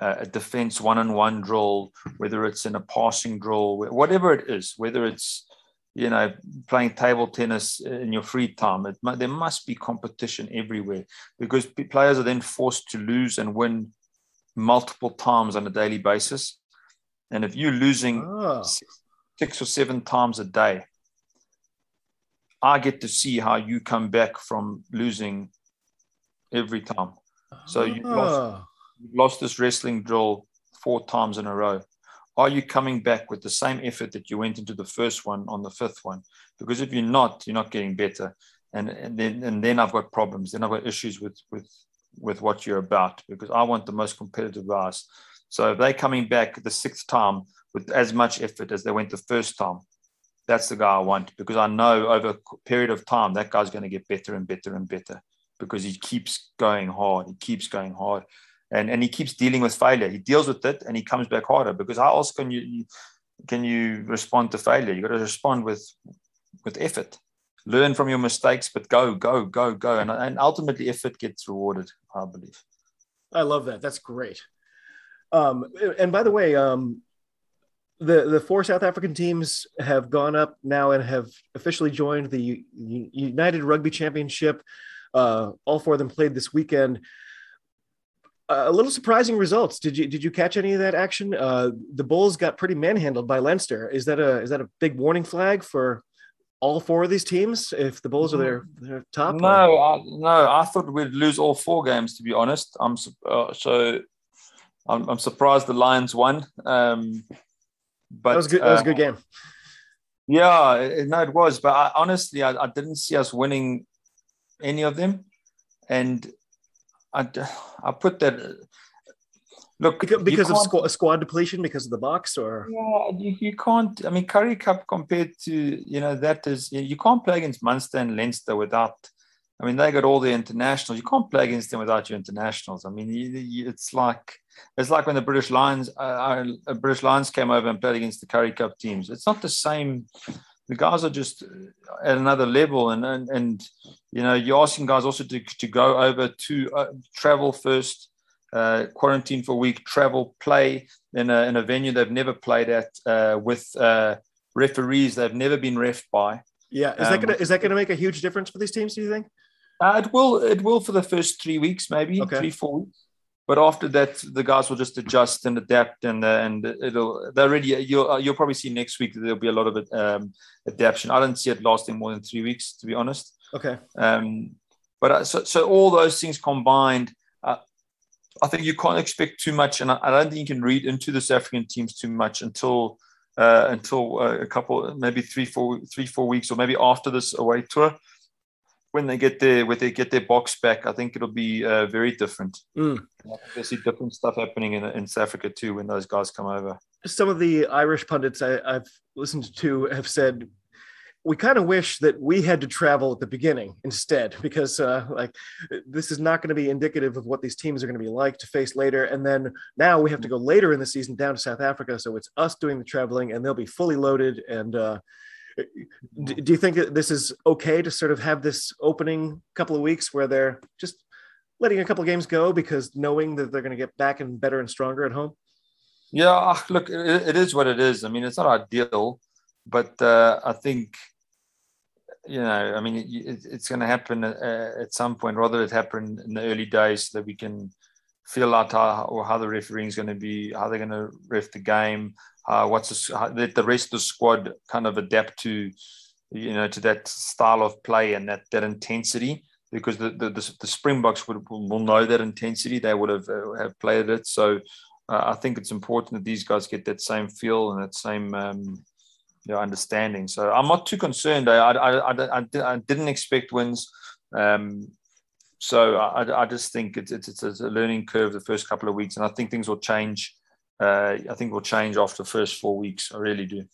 uh, a defense one-on-one drill, whether it's in a passing drill, whatever it is, whether it's you know playing table tennis in your free time. It, there must be competition everywhere because players are then forced to lose and win multiple times on a daily basis. And if you're losing oh. six, six, or seven times a day, I get to see how you come back from losing every time. So you lost, ah. you've lost this wrestling drill four times in a row. Are you coming back with the same effort that you went into the first one on the fifth one? Because if you're not, you're not getting better. And, and then and then I've got problems. Then I've got issues with with with what you're about because I want the most competitive guys. So if they're coming back the sixth time with as much effort as they went the first time, that's the guy I want because I know over a period of time that guy's going to get better and better and better because he keeps going hard. He keeps going hard. And, and he keeps dealing with failure. He deals with it and he comes back harder because how else can you can you respond to failure? You got to respond with with effort. Learn from your mistakes, but go, go, go, go. And, and ultimately effort gets rewarded, I believe. I love that. That's great. Um, and by the way, um, the the four South African teams have gone up now and have officially joined the United Rugby Championship. Uh, all four of them played this weekend. A little surprising results. Did you did you catch any of that action? Uh, the Bulls got pretty manhandled by Leinster. Is that a is that a big warning flag for all four of these teams if the Bulls are their, their top? No, I, no. I thought we'd lose all four games. To be honest, I'm uh, so I'm, I'm surprised the Lions won. Um, but that was good. That was a good uh, game. Yeah, no, it was. But I, honestly, I, I, didn't see us winning any of them, and I, I put that. Look, because, because of squad, squad depletion, because of the Boks, or yeah, you, you can't. I mean, Currie Cup compared to you know that is you can't play against Munster and Leinster without. I mean, they got all the internationals. You can't play against them without your internationals. I mean, you, you, it's like it's like when the British Lions, uh, uh, British Lions came over and played against the Currie Cup teams. It's not the same. The guys are just at another level, and and, and you know, you're asking guys also to, to go over to uh, travel first uh, quarantine for a week, travel, play in a, in a venue they've never played at uh, with uh, referees they've never been ref by. Yeah, is um, that gonna is that gonna make a huge difference for these teams? Do you think? Uh, it will. It will for the first three weeks, maybe okay. three four weeks. But after that, the guys will just adjust and adapt, and uh, and it'll. They're already. You'll you'll probably see next week that there'll be a lot of um, adaptation. I don't see it lasting more than three weeks, to be honest. Okay. Um, but so so all those things combined I think you can't expect too much, and I, I, don't think you can read into the South African teams too much until uh, until uh, a couple, maybe three, four, three, four weeks, or maybe after this away tour, when they get their when they get their Boks back. I think it'll be uh, very different. Mm. I see different stuff happening in, in South Africa too when those guys come over. Some of the Irish pundits I, I've listened to have said we kind of wish that we had to travel at the beginning instead because uh, like this is not going to be indicative of what these teams are going to be like to face later and then now we have to go later in the season down to south africa so it's us doing the traveling and they'll be fully loaded and uh, do, you think that this is okay to sort of have this opening couple of weeks where they're just letting a couple of games go because knowing that they're going to get back and better and stronger at home? Yeah look it is what it is. I mean it's not ideal but uh, i think you know, I mean, it, it's going to happen uh, at some point. Rather, it happen in the early days so that we can feel out how, or how the refereeing is going to be, how they're going to ref the game, uh, what's the, how, let the rest of the squad kind of adapt to, you know, to that style of play and that that intensity. Because the the, the, the Springboks would, will know that intensity, they would have uh, have played it. So uh, I think it's important that these guys get that same feel and that same. Um, your understanding. So I'm not too concerned. I, I, I, I didn't expect wins. Um, so I, I just think it's, it's, it's a learning curve the first couple of weeks, and I think things will change. Uh, I think will change after the first four weeks. I really do.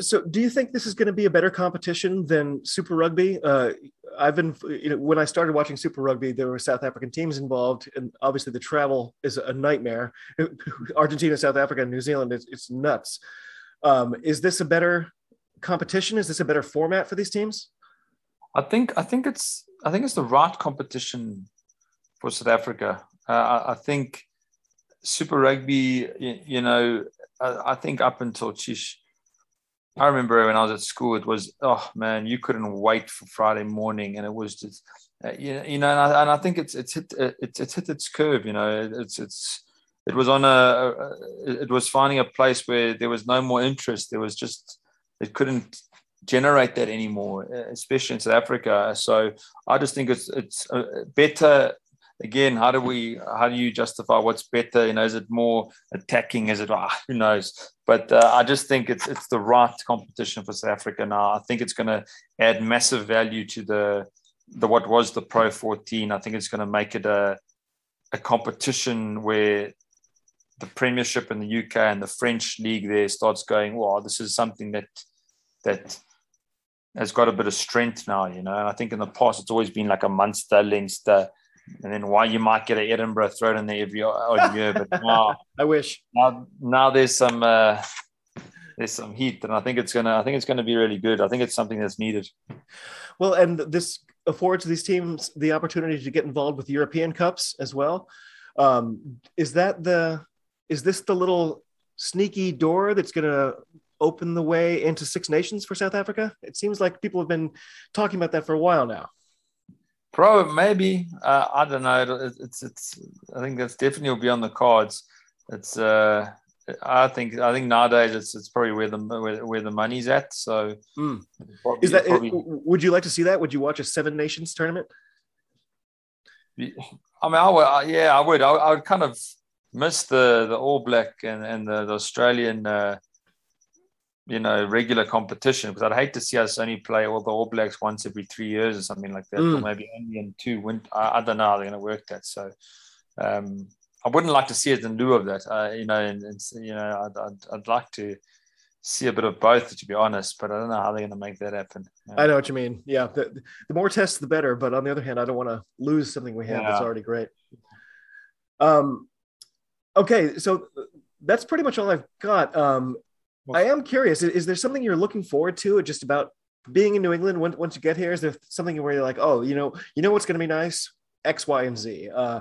So, do you think this is going to be a better competition than Super Rugby? Uh, I've been, you know, when I started watching Super Rugby, there were South African teams involved, and obviously the travel is a nightmare. Argentina, South Africa, New Zealand, it's, it's nuts. Um, is this a better competition? Is this a better format for these teams? I think I think it's I think it's the right competition for South Africa. Uh, I, think Super Rugby, you, you know, I, I, think up until Chish, I remember when I was at school, it was oh man, you couldn't wait for Friday morning, and it was just uh, you, you know, and I, and I, think it's it's hit it's, it's hit its curve. You know, it's it's it was on a, a, it was finding a place where there was no more interest. There was just it couldn't generate that anymore especially in south africa. So i just think it's it's uh, better again how do we how do you justify what's better? You know is it more attacking? Is it oh, who knows? But uh, i just think it's it's the right competition for south africa now. I think it's going to add massive value to the the what was the pro 14 i think it's going to make it a a competition where the Premiership in the UK and the French league there starts going, wow, this is something that that has got a bit of strength now, you know. And I think in the past it's always been like a Munster, Leinster, and then why you might get an Edinburgh thrown in there every odd year. But now I wish now now there's some uh, there's some heat, and I think it's gonna I think it's gonna be really good. I think it's something that's needed. Well, and this affords these teams the opportunity to get involved with European cups as well. Um, is that the is this the little sneaky door that's going to open the way into Six Nations for South Africa? It seems like people have been talking about that for a while now. Probably, maybe. Uh, I don't know. It's, it's. I think that's definitely will be on the cards. It's. Uh, I think. I think nowadays it's. It's probably where the where, where the money's at. So. Mm. Probably, Is that? Probably, would you like to see that? Would you watch a Seven Nations tournament? I mean, I would. Yeah, I would. I, I would kind of miss the the All Black and and the, the Australian. Uh, you know, regular competition because I'd hate to see us only play all the All Blacks once every three years or something like that, mm. or maybe only in two. Win- I, I don't know how they're going to work that. So, um, I wouldn't like to see it in lieu of that. Uh, you know, and, and you know, I'd, I'd, I'd, like to see a bit of both, to be honest. But I don't know how they're going to make that happen. I know what you mean. Yeah, the, the more tests, the better. But on the other hand, I don't want to lose something we have yeah. that's already great. Um, okay, so that's pretty much all I've got. Um, I am curious. Is, is there something you're looking forward to, just about being in New England? When, once you get here, is there something where you're like, oh, you know, you know what's going to be nice? X, Y, and Z. Uh,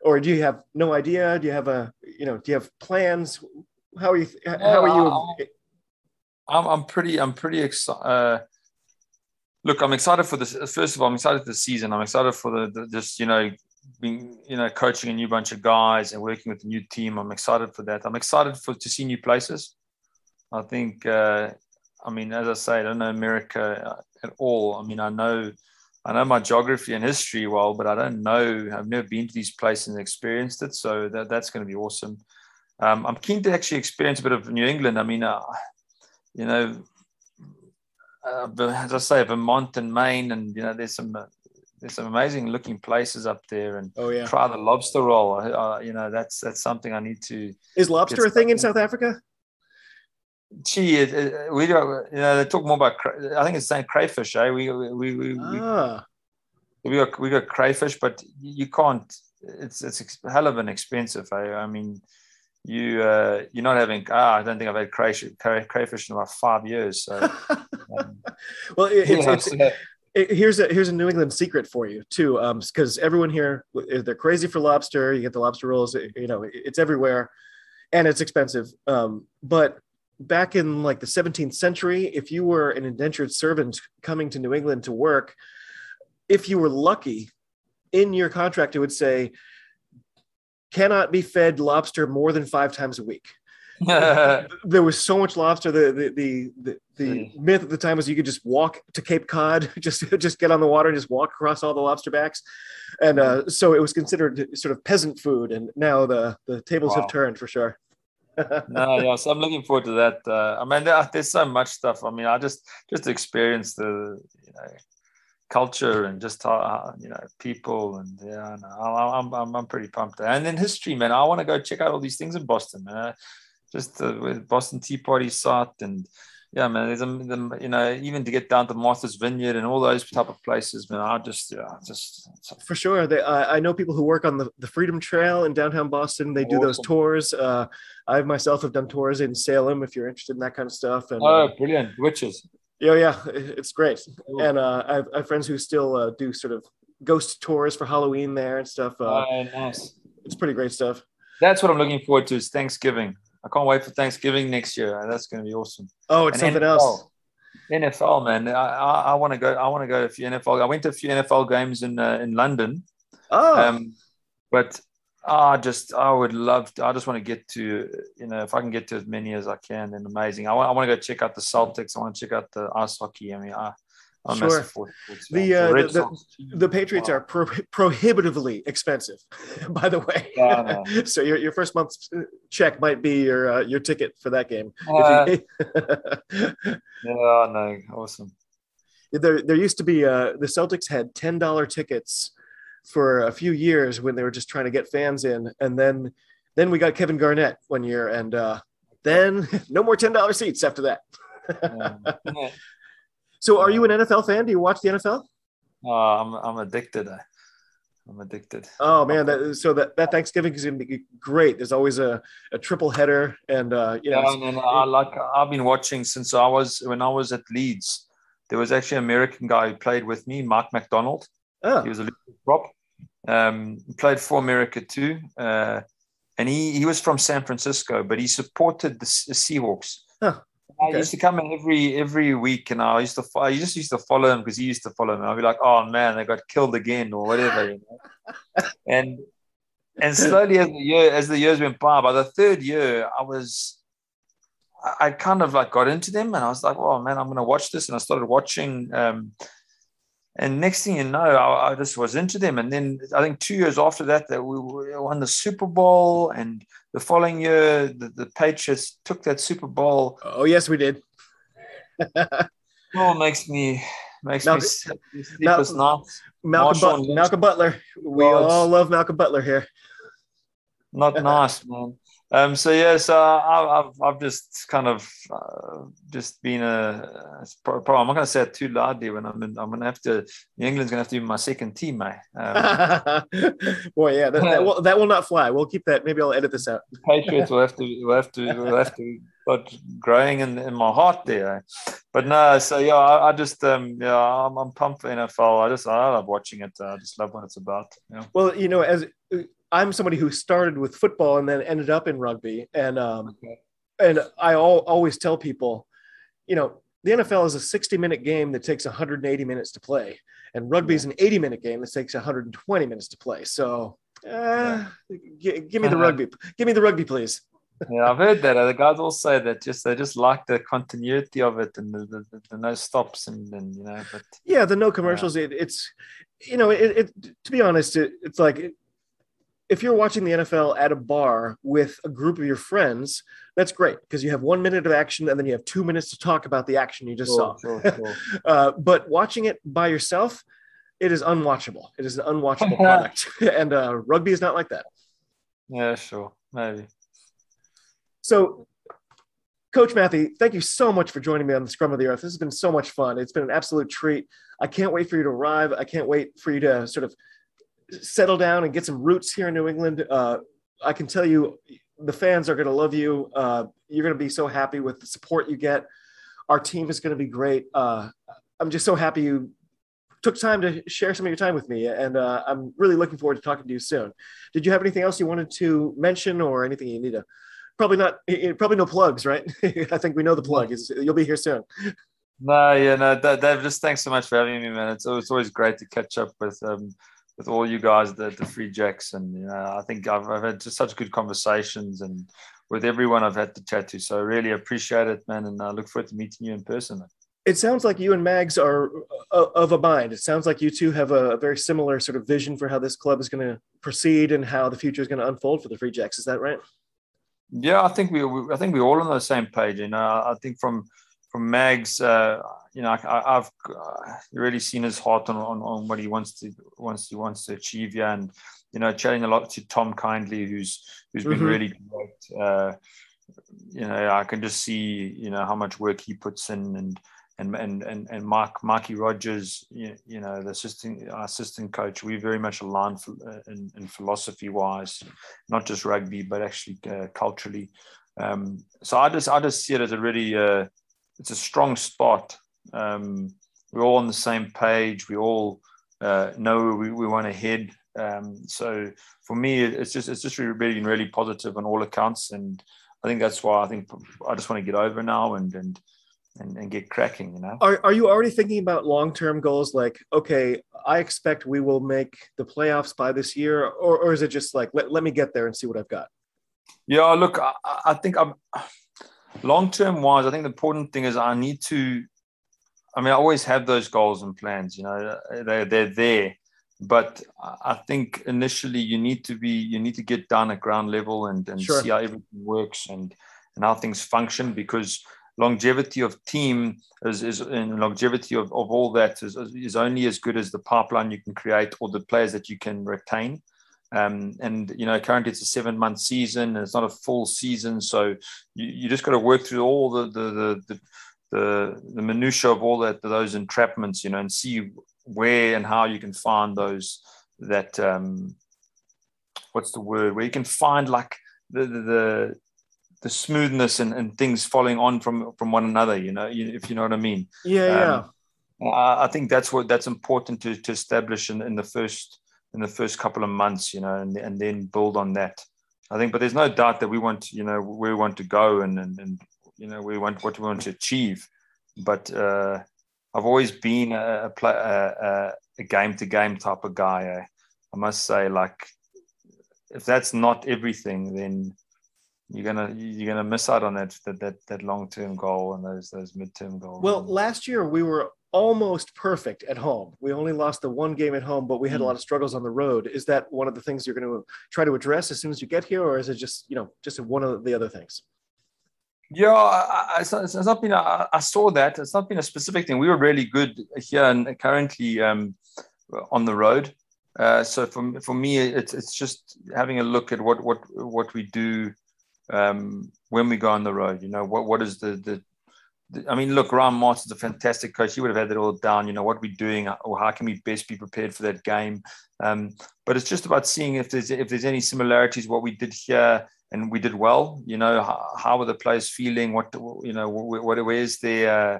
or do you have no idea? Do you have a, you know, do you have plans? How are you? How are you? I'm, I'm pretty, I'm pretty excited. Uh, look, I'm excited for this. First of all, I'm excited for the season. I'm excited for the, the just, you know, you know, coaching a new bunch of guys and working with a new team. I'm excited for that. I'm excited for to see new places. I think, uh, I mean, as I say, I don't know America at all. I mean, I know I know my geography and history well, but I don't know. I've never been to these places and experienced it, so that, that's going to be awesome. Um, I'm keen to actually experience a bit of New England. I mean, uh, you know, uh, as I say, Vermont and Maine, and you know, there's some uh, there's some amazing looking places up there, and oh yeah, try the lobster roll. Uh, you know, that's that's something I need to. Is lobster a thing in South Africa? gee, it, it, we don't, you know, they talk more about, I think it's saying crayfish, eh? We, we, we, ah. we, we, got, we got crayfish, but you can't, it's, it's a hell of an expensive, eh? I mean, you, uh, you're not having, ah, I don't think I've had crayfish, crayfish in about five years. So, um, well, it, it's, it's, it, here's a here's a New England secret for you too, because um, everyone here they're crazy for lobster. You get the lobster rolls, you know, it's everywhere, and it's expensive. Um, but back in like the 17th century, if you were an indentured servant coming to New England to work, if you were lucky, in your contract it would say cannot be fed lobster more than five times a week. there was so much lobster. The the the the, the mm. myth at the time was you could just walk to Cape Cod, just just get on the water and just walk across all the lobster backs, and uh, so it was considered sort of peasant food. And now the the tables wow. have turned for sure no, yeah. So I'm looking forward to that. Uh, I mean, there, there's so much stuff. I mean, I just just experience the you know culture and just you know people and yeah, no, I'm, I'm I'm pretty pumped. And then history, man. I want to go check out all these things in Boston, man. Just uh, with Boston Tea Party site and yeah, man. There's a, the, you know, even to get down to Martha's Vineyard and all those type of places, man. I just, yeah, just for sure. They, I, I know people who work on the, the Freedom Trail in downtown Boston. They do awesome. those tours. Uh, I myself have done tours in Salem if you're interested in that kind of stuff. And oh, uh, brilliant witches. Yeah, yeah, it's great. Cool. And uh, I, have, I, have, friends who still uh, do sort of ghost tours for Halloween there and stuff. Uh, oh, nice. It's pretty great stuff. That's what I'm looking forward to. Is Thanksgiving. I can't wait for Thanksgiving next year. That's going to be awesome. Oh, it's and something NFL, else. NFL, man. I, I, I want to go. I want to go to a few NFL. I went to a few NFL games in uh, in London. Oh. Um, but I just I would love. To, I just want to get to you know if I can get to as many as I can, then amazing. I want I want to go check out the Celtics. I want to check out the ice hockey. I mean, I sure. The, uh, the, the, the, Patriots wow. are pro- prohibitively expensive, by the way. Yeah, so your, your first month's check might be your uh, your ticket for that game. Uh, you... yeah, no, awesome. There, there used to be uh, the Celtics had ten dollar tickets for a few years when they were just trying to get fans in, and then then we got Kevin Garnett one year, and uh, then no more ten dollar seats after that. yeah. So, are you an NFL fan? Do you watch the NFL? Oh, I'm I'm addicted. I, I'm addicted. Oh man, that, so that, that Thanksgiving is gonna be great. There's always a, a triple header, and uh, you know, yeah, and, I like I've been watching since I was when I was at Leeds. There was actually an American guy who played with me, Mark McDonald. Oh. He was a prop. Um, played for America too, uh, and he he was from San Francisco, but he supported the, the Seahawks. Huh. Okay. I used to come in every every week, and I used to I just used to follow him because he used to follow me. I'd be like, "Oh man, they got killed again," or whatever, you know. and and slowly as the year as the years went by, by the third year, I was I, I kind of like got into them, and I was like, "Oh man, I'm going to watch this," and I started watching. Um, and next thing you know, I, I, just was into them. And then I think two years after that, that we won the Super Bowl, and the following year, the, the Patriots took that Super Bowl. Oh yes, we did. oh, makes me makes Malcolm, me Malcolm, Malcolm, Malcolm Butler. We all love Malcolm Butler here. not nice, man. Um, so yeah, so I, have I've just kind of uh, just been a problem. I'm not going to say it too loudly when I'm in. I'm going to have to. England's going to have to be my second team, mate. Um, Boy, yeah, that, that, will, that will not fly. We'll keep that. Maybe I'll edit this out. Patriots will have to. Will have to. Will have to. But growing in, in my heart there. But no, so yeah, I, I just um yeah, I'm, I'm pumped for NFL. I just I love watching it. I just love what it's about. Yeah. Well, you know, as I'm somebody who started with football and then ended up in rugby, and um, okay. and I all, always tell people, you know, the NFL is a 60 minute game that takes 180 minutes to play, and rugby is an 80 minute game that takes 120 minutes to play. So, uh, g- give me the rugby. Give me the rugby, please. yeah, I've heard that. The guys all say that. Just they just like the continuity of it and the, the, the, no stops and, and you know. But yeah, the no commercials. It, it's you know, it, it, to be honest, it, it's like if you're watching the NFL at a bar with a group of your friends, that's great because you have one minute of action and then you have two minutes to talk about the action you just saw. Sure, sure. uh, but watching it by yourself, it is unwatchable. It is an unwatchable product, and uh, rugby is not like that. Yeah, sure, maybe. So, Coach Mathie, thank you so much for joining me on the Scrum of the Earth. This has been so much fun. It's been an absolute treat. I can't wait for you to arrive. I can't wait for you to sort of settle down and get some roots here in New England. Uh, I can tell you, the fans are going to love you. Uh, you're going to be so happy with the support you get. Our team is going to be great. Uh, I'm just so happy you took time to share some of your time with me, and uh, I'm really looking forward to talking to you soon. Did you have anything else you wanted to mention, or anything you need to? Probably not. Probably no plugs, right? I think we know the plug is you'll be here soon. No, yeah, no, Dave. Just thanks so much for having me, man. It's, it's always great to catch up with. Um, with all you guys, the, the Free Jacks. And, you know, I think I've, I've had just such good conversations and with everyone I've had to chat to. So I really appreciate it, man. And I look forward to meeting you in person. Man. It sounds like you and Mags are uh, of a mind. It sounds like you two have a very similar sort of vision for how this club is going to proceed and how the future is going to unfold for the Free Jacks. Is that right? Yeah, I think we, we I think we're all on the same page. You know, I think from from Mags, uh, you know, I, have uh, really seen his heart on, on, on what he wants to wants he wants to achieve. Yeah, and you know, chatting a lot to Tom Kindly, who's who's been mm-hmm. really great. Uh, you know, I can just see you know how much work he puts in, and and and and, and Mark Marky Rogers, you, you know, the assistant assistant coach. We very much aligned uh, in, in philosophy wise, not just rugby, but actually uh, culturally. Um, so I just I just see it as a really uh, it's a strong spot. Um, we're all on the same page. We all uh, know where we, we want to head. Um, so for me, it's just it's just really been really positive on all accounts, and I think that's why I think I just want to get over now and and and, and get cracking. You know. Are are you already thinking about long term goals? Like, okay, I expect we will make the playoffs by this year, or or is it just like let, let me get there and see what I've got? Yeah, look, I, I think I'm long term wise, I think the important thing is I need to. I mean, I always have those goals and plans. You know, they're they're there, but I think initially you need to be you need to get down at ground level and and sure. see how everything works and and how things function because longevity of team is, is and longevity of, of all that is, is only as good as the pipeline you can create or the players that you can retain. Um, and you know, currently it's a seven-month season, and it's not a full season, so you, you just got to work through all the the the, the the, the minutia of all that those entrapments, you know, and see where and how you can find those that um, what's the word? Where you can find like the the, the, the smoothness and, and things following on from from one another you know if you know what i mean. Yeah um, yeah I, I think that's what that's important to, to establish in, in the first in the first couple of months, you know, and, and then build on that. I think, but there's no doubt that we want, you know, where we want to go and, and, and you know, we want what we want to achieve. But uh, I've always been a, a, game to game type of guy. Eh? I must say, like, if that's not everything, then you're gonna you're gonna miss out on that that that, that long term goal and those those mid term goals. Well, last year we were almost perfect at home. We only lost the one game at home, but we had a hmm. lot of struggles on the road. Is that one of the things you're going to try to address as soon as you get here, or is it just you know just one of the other things? Yeah, I, it's, it's not been. I, I, saw that. It's not been a specific thing. We were really good here and currently um, on the road. Uh, so for for me, it's it's just having a look at what what what we do um, when we go on the road. You know, what what is the the I mean, look, Ryan Martin's a fantastic coach. He would have had it all down. You know, what we're doing, or how can we best be prepared for that game? Um, but it's just about seeing if there's if there's any similarities what we did here and we did well. You know, how, how are the players feeling? What you know, what, what where's their uh,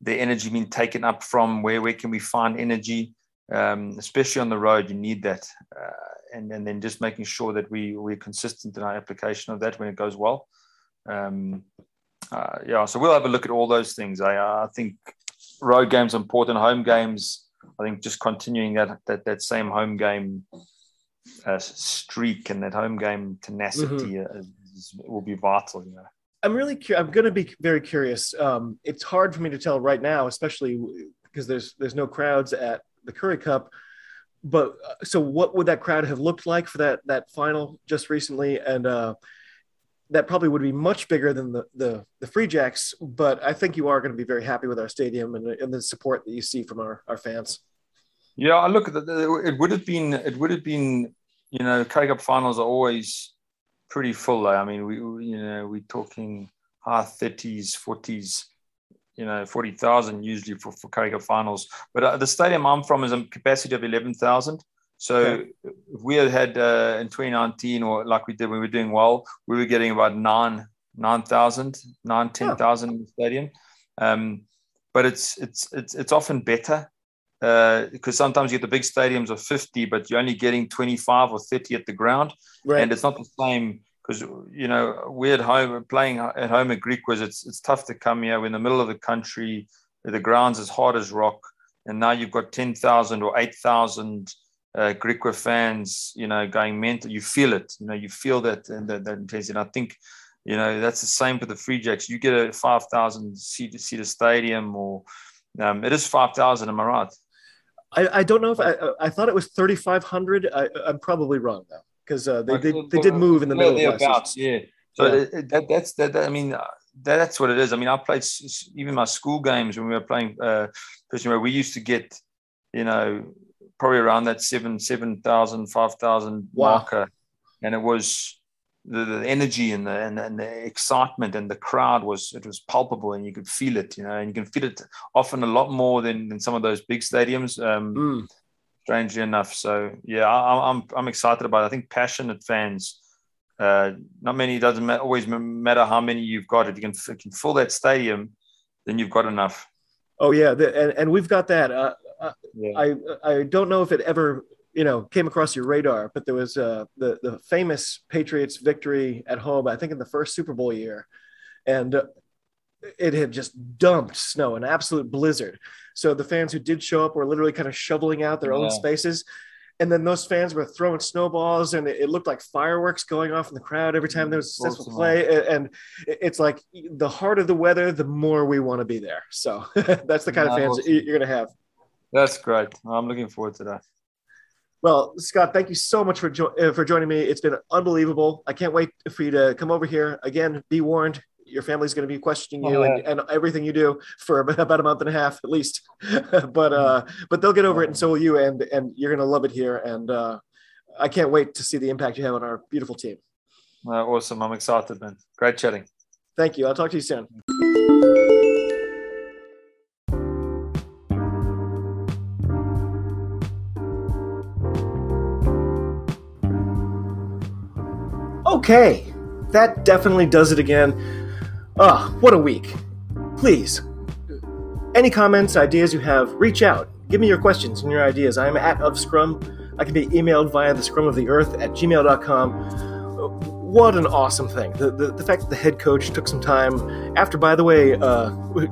their energy being taken up from? Where where can we find energy? Um, especially on the road, you need that, uh, and and then just making sure that we we're consistent in our application of that when it goes well. Um, uh, yeah, so we'll have a look at all those things. I, I think road games important, home games. I think just continuing that that that same home game uh, streak and that home game tenacity mm-hmm. is, will be vital. You know. I'm really cu- I'm going to be very curious. Um, it's hard for me to tell right now, especially because there's there's no crowds at the Currie Cup. But uh, so, what would that crowd have looked like for that that final just recently? And uh, that probably would be much bigger than the the, the Free Jacks. But I think you are going to be very happy with our stadium and, and the support that you see from our, our fans. Yeah, look, it would have been it would have been you know Currie Cup finals are always pretty full. I mean, we you know we're talking high thirties, forties. You know, forty thousand usually for for Currie Cup finals. But uh, the stadium I'm from is a capacity of eleven thousand. So okay. if we had had uh, in 2019 or like we did when we were doing well, we were getting about nine, 9,000, 9, 10,000 in the stadium. Um, but it's, it's, it's, it's often better because uh, sometimes you get the big stadiums of 50, but you're only getting 25 or 30 at the ground. Right. And it's not the same because, you know, we're at home playing at home at Griquas. It's, it's tough to come here. We're in the middle of the country. The ground's as hard as rock. And now you've got 10,000 or 8,000 uh, Griqua fans, you know, going mental. You feel it, you know, you feel that and that, that intensity. And I think, you know, that's the same for the Free Jacks. You get a 5,000 seat, seat stadium or um, it is 5,000, am I right? I, I don't know if I, I thought it was 3,500. I, I'm probably wrong though, because uh, they, did, they did move in the middle of about, yeah. So yeah. that, that's that, that, I mean, uh, that's what it is. I mean, I played even my school games when we were playing, uh, we used to get, you know, probably around that seven, 7,000, 5,000 wow. marker. And it was the, the energy and the, and, and, the excitement and the crowd was, it was palpable and you could feel it, you know, and you can feel it often a lot more than, than some of those big stadiums. Um, mm. Strangely enough. So yeah, I, I'm, I'm excited about it. I think passionate fans, uh, not many, doesn't matter, always matter how many you've got. If you can, if you can fill that stadium, then you've got enough. Oh yeah, the, and, and we've got that. Uh, yeah. I I don't know if it ever you know came across your radar, but there was uh, the the famous Patriots victory at home. I think in the first Super Bowl year, and uh, it had just dumped snow, an absolute blizzard. So the fans who did show up were literally kind of shoveling out their yeah. own spaces. And then those fans were throwing snowballs, and it, looked like fireworks going off in the crowd every time there was a successful play. And it's like the harder the weather, the more we want to be there. So that's the kind of fans awesome. you're going to have. That's great. I'm looking forward to that. Well, Scott, thank you so much for jo- uh, for joining me. It's been unbelievable. I can't wait for you to come over here again. Be warned, your family's going to be questioning you oh, yeah. and, and, everything you do for about a month and a half at least. but uh, but they'll get over it, and so will you. And and you're going to love it here. And uh, I can't wait to see the impact you have on our beautiful team. Uh, awesome! I'm excited, man. Great chatting. Thank you. I'll talk to you soon. Okay, that definitely does it again. Ah, oh, what a week. Please, any comments, ideas you have, reach out. Give me your questions and your ideas. I am at of Scrum. I can be emailed via the scrum of the earth at gmail.com. What an awesome thing. The, the, the fact that the head coach took some time after, by the way, uh,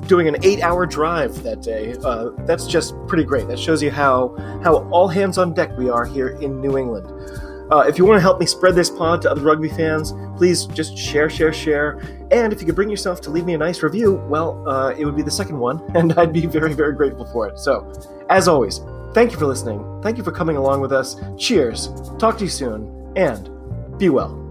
doing an eight hour drive that day, uh, that's just pretty great. That shows you how, how all hands on deck we are here in New England. Uh, if you want to help me spread this pod to other rugby fans, please just share, share, share. And if you could bring yourself to leave me a nice review, well, uh, it would be the second one, and I'd be very, very grateful for it. So, as always, thank you for listening. Thank you for coming along with us. Cheers. Talk to you soon, and be well.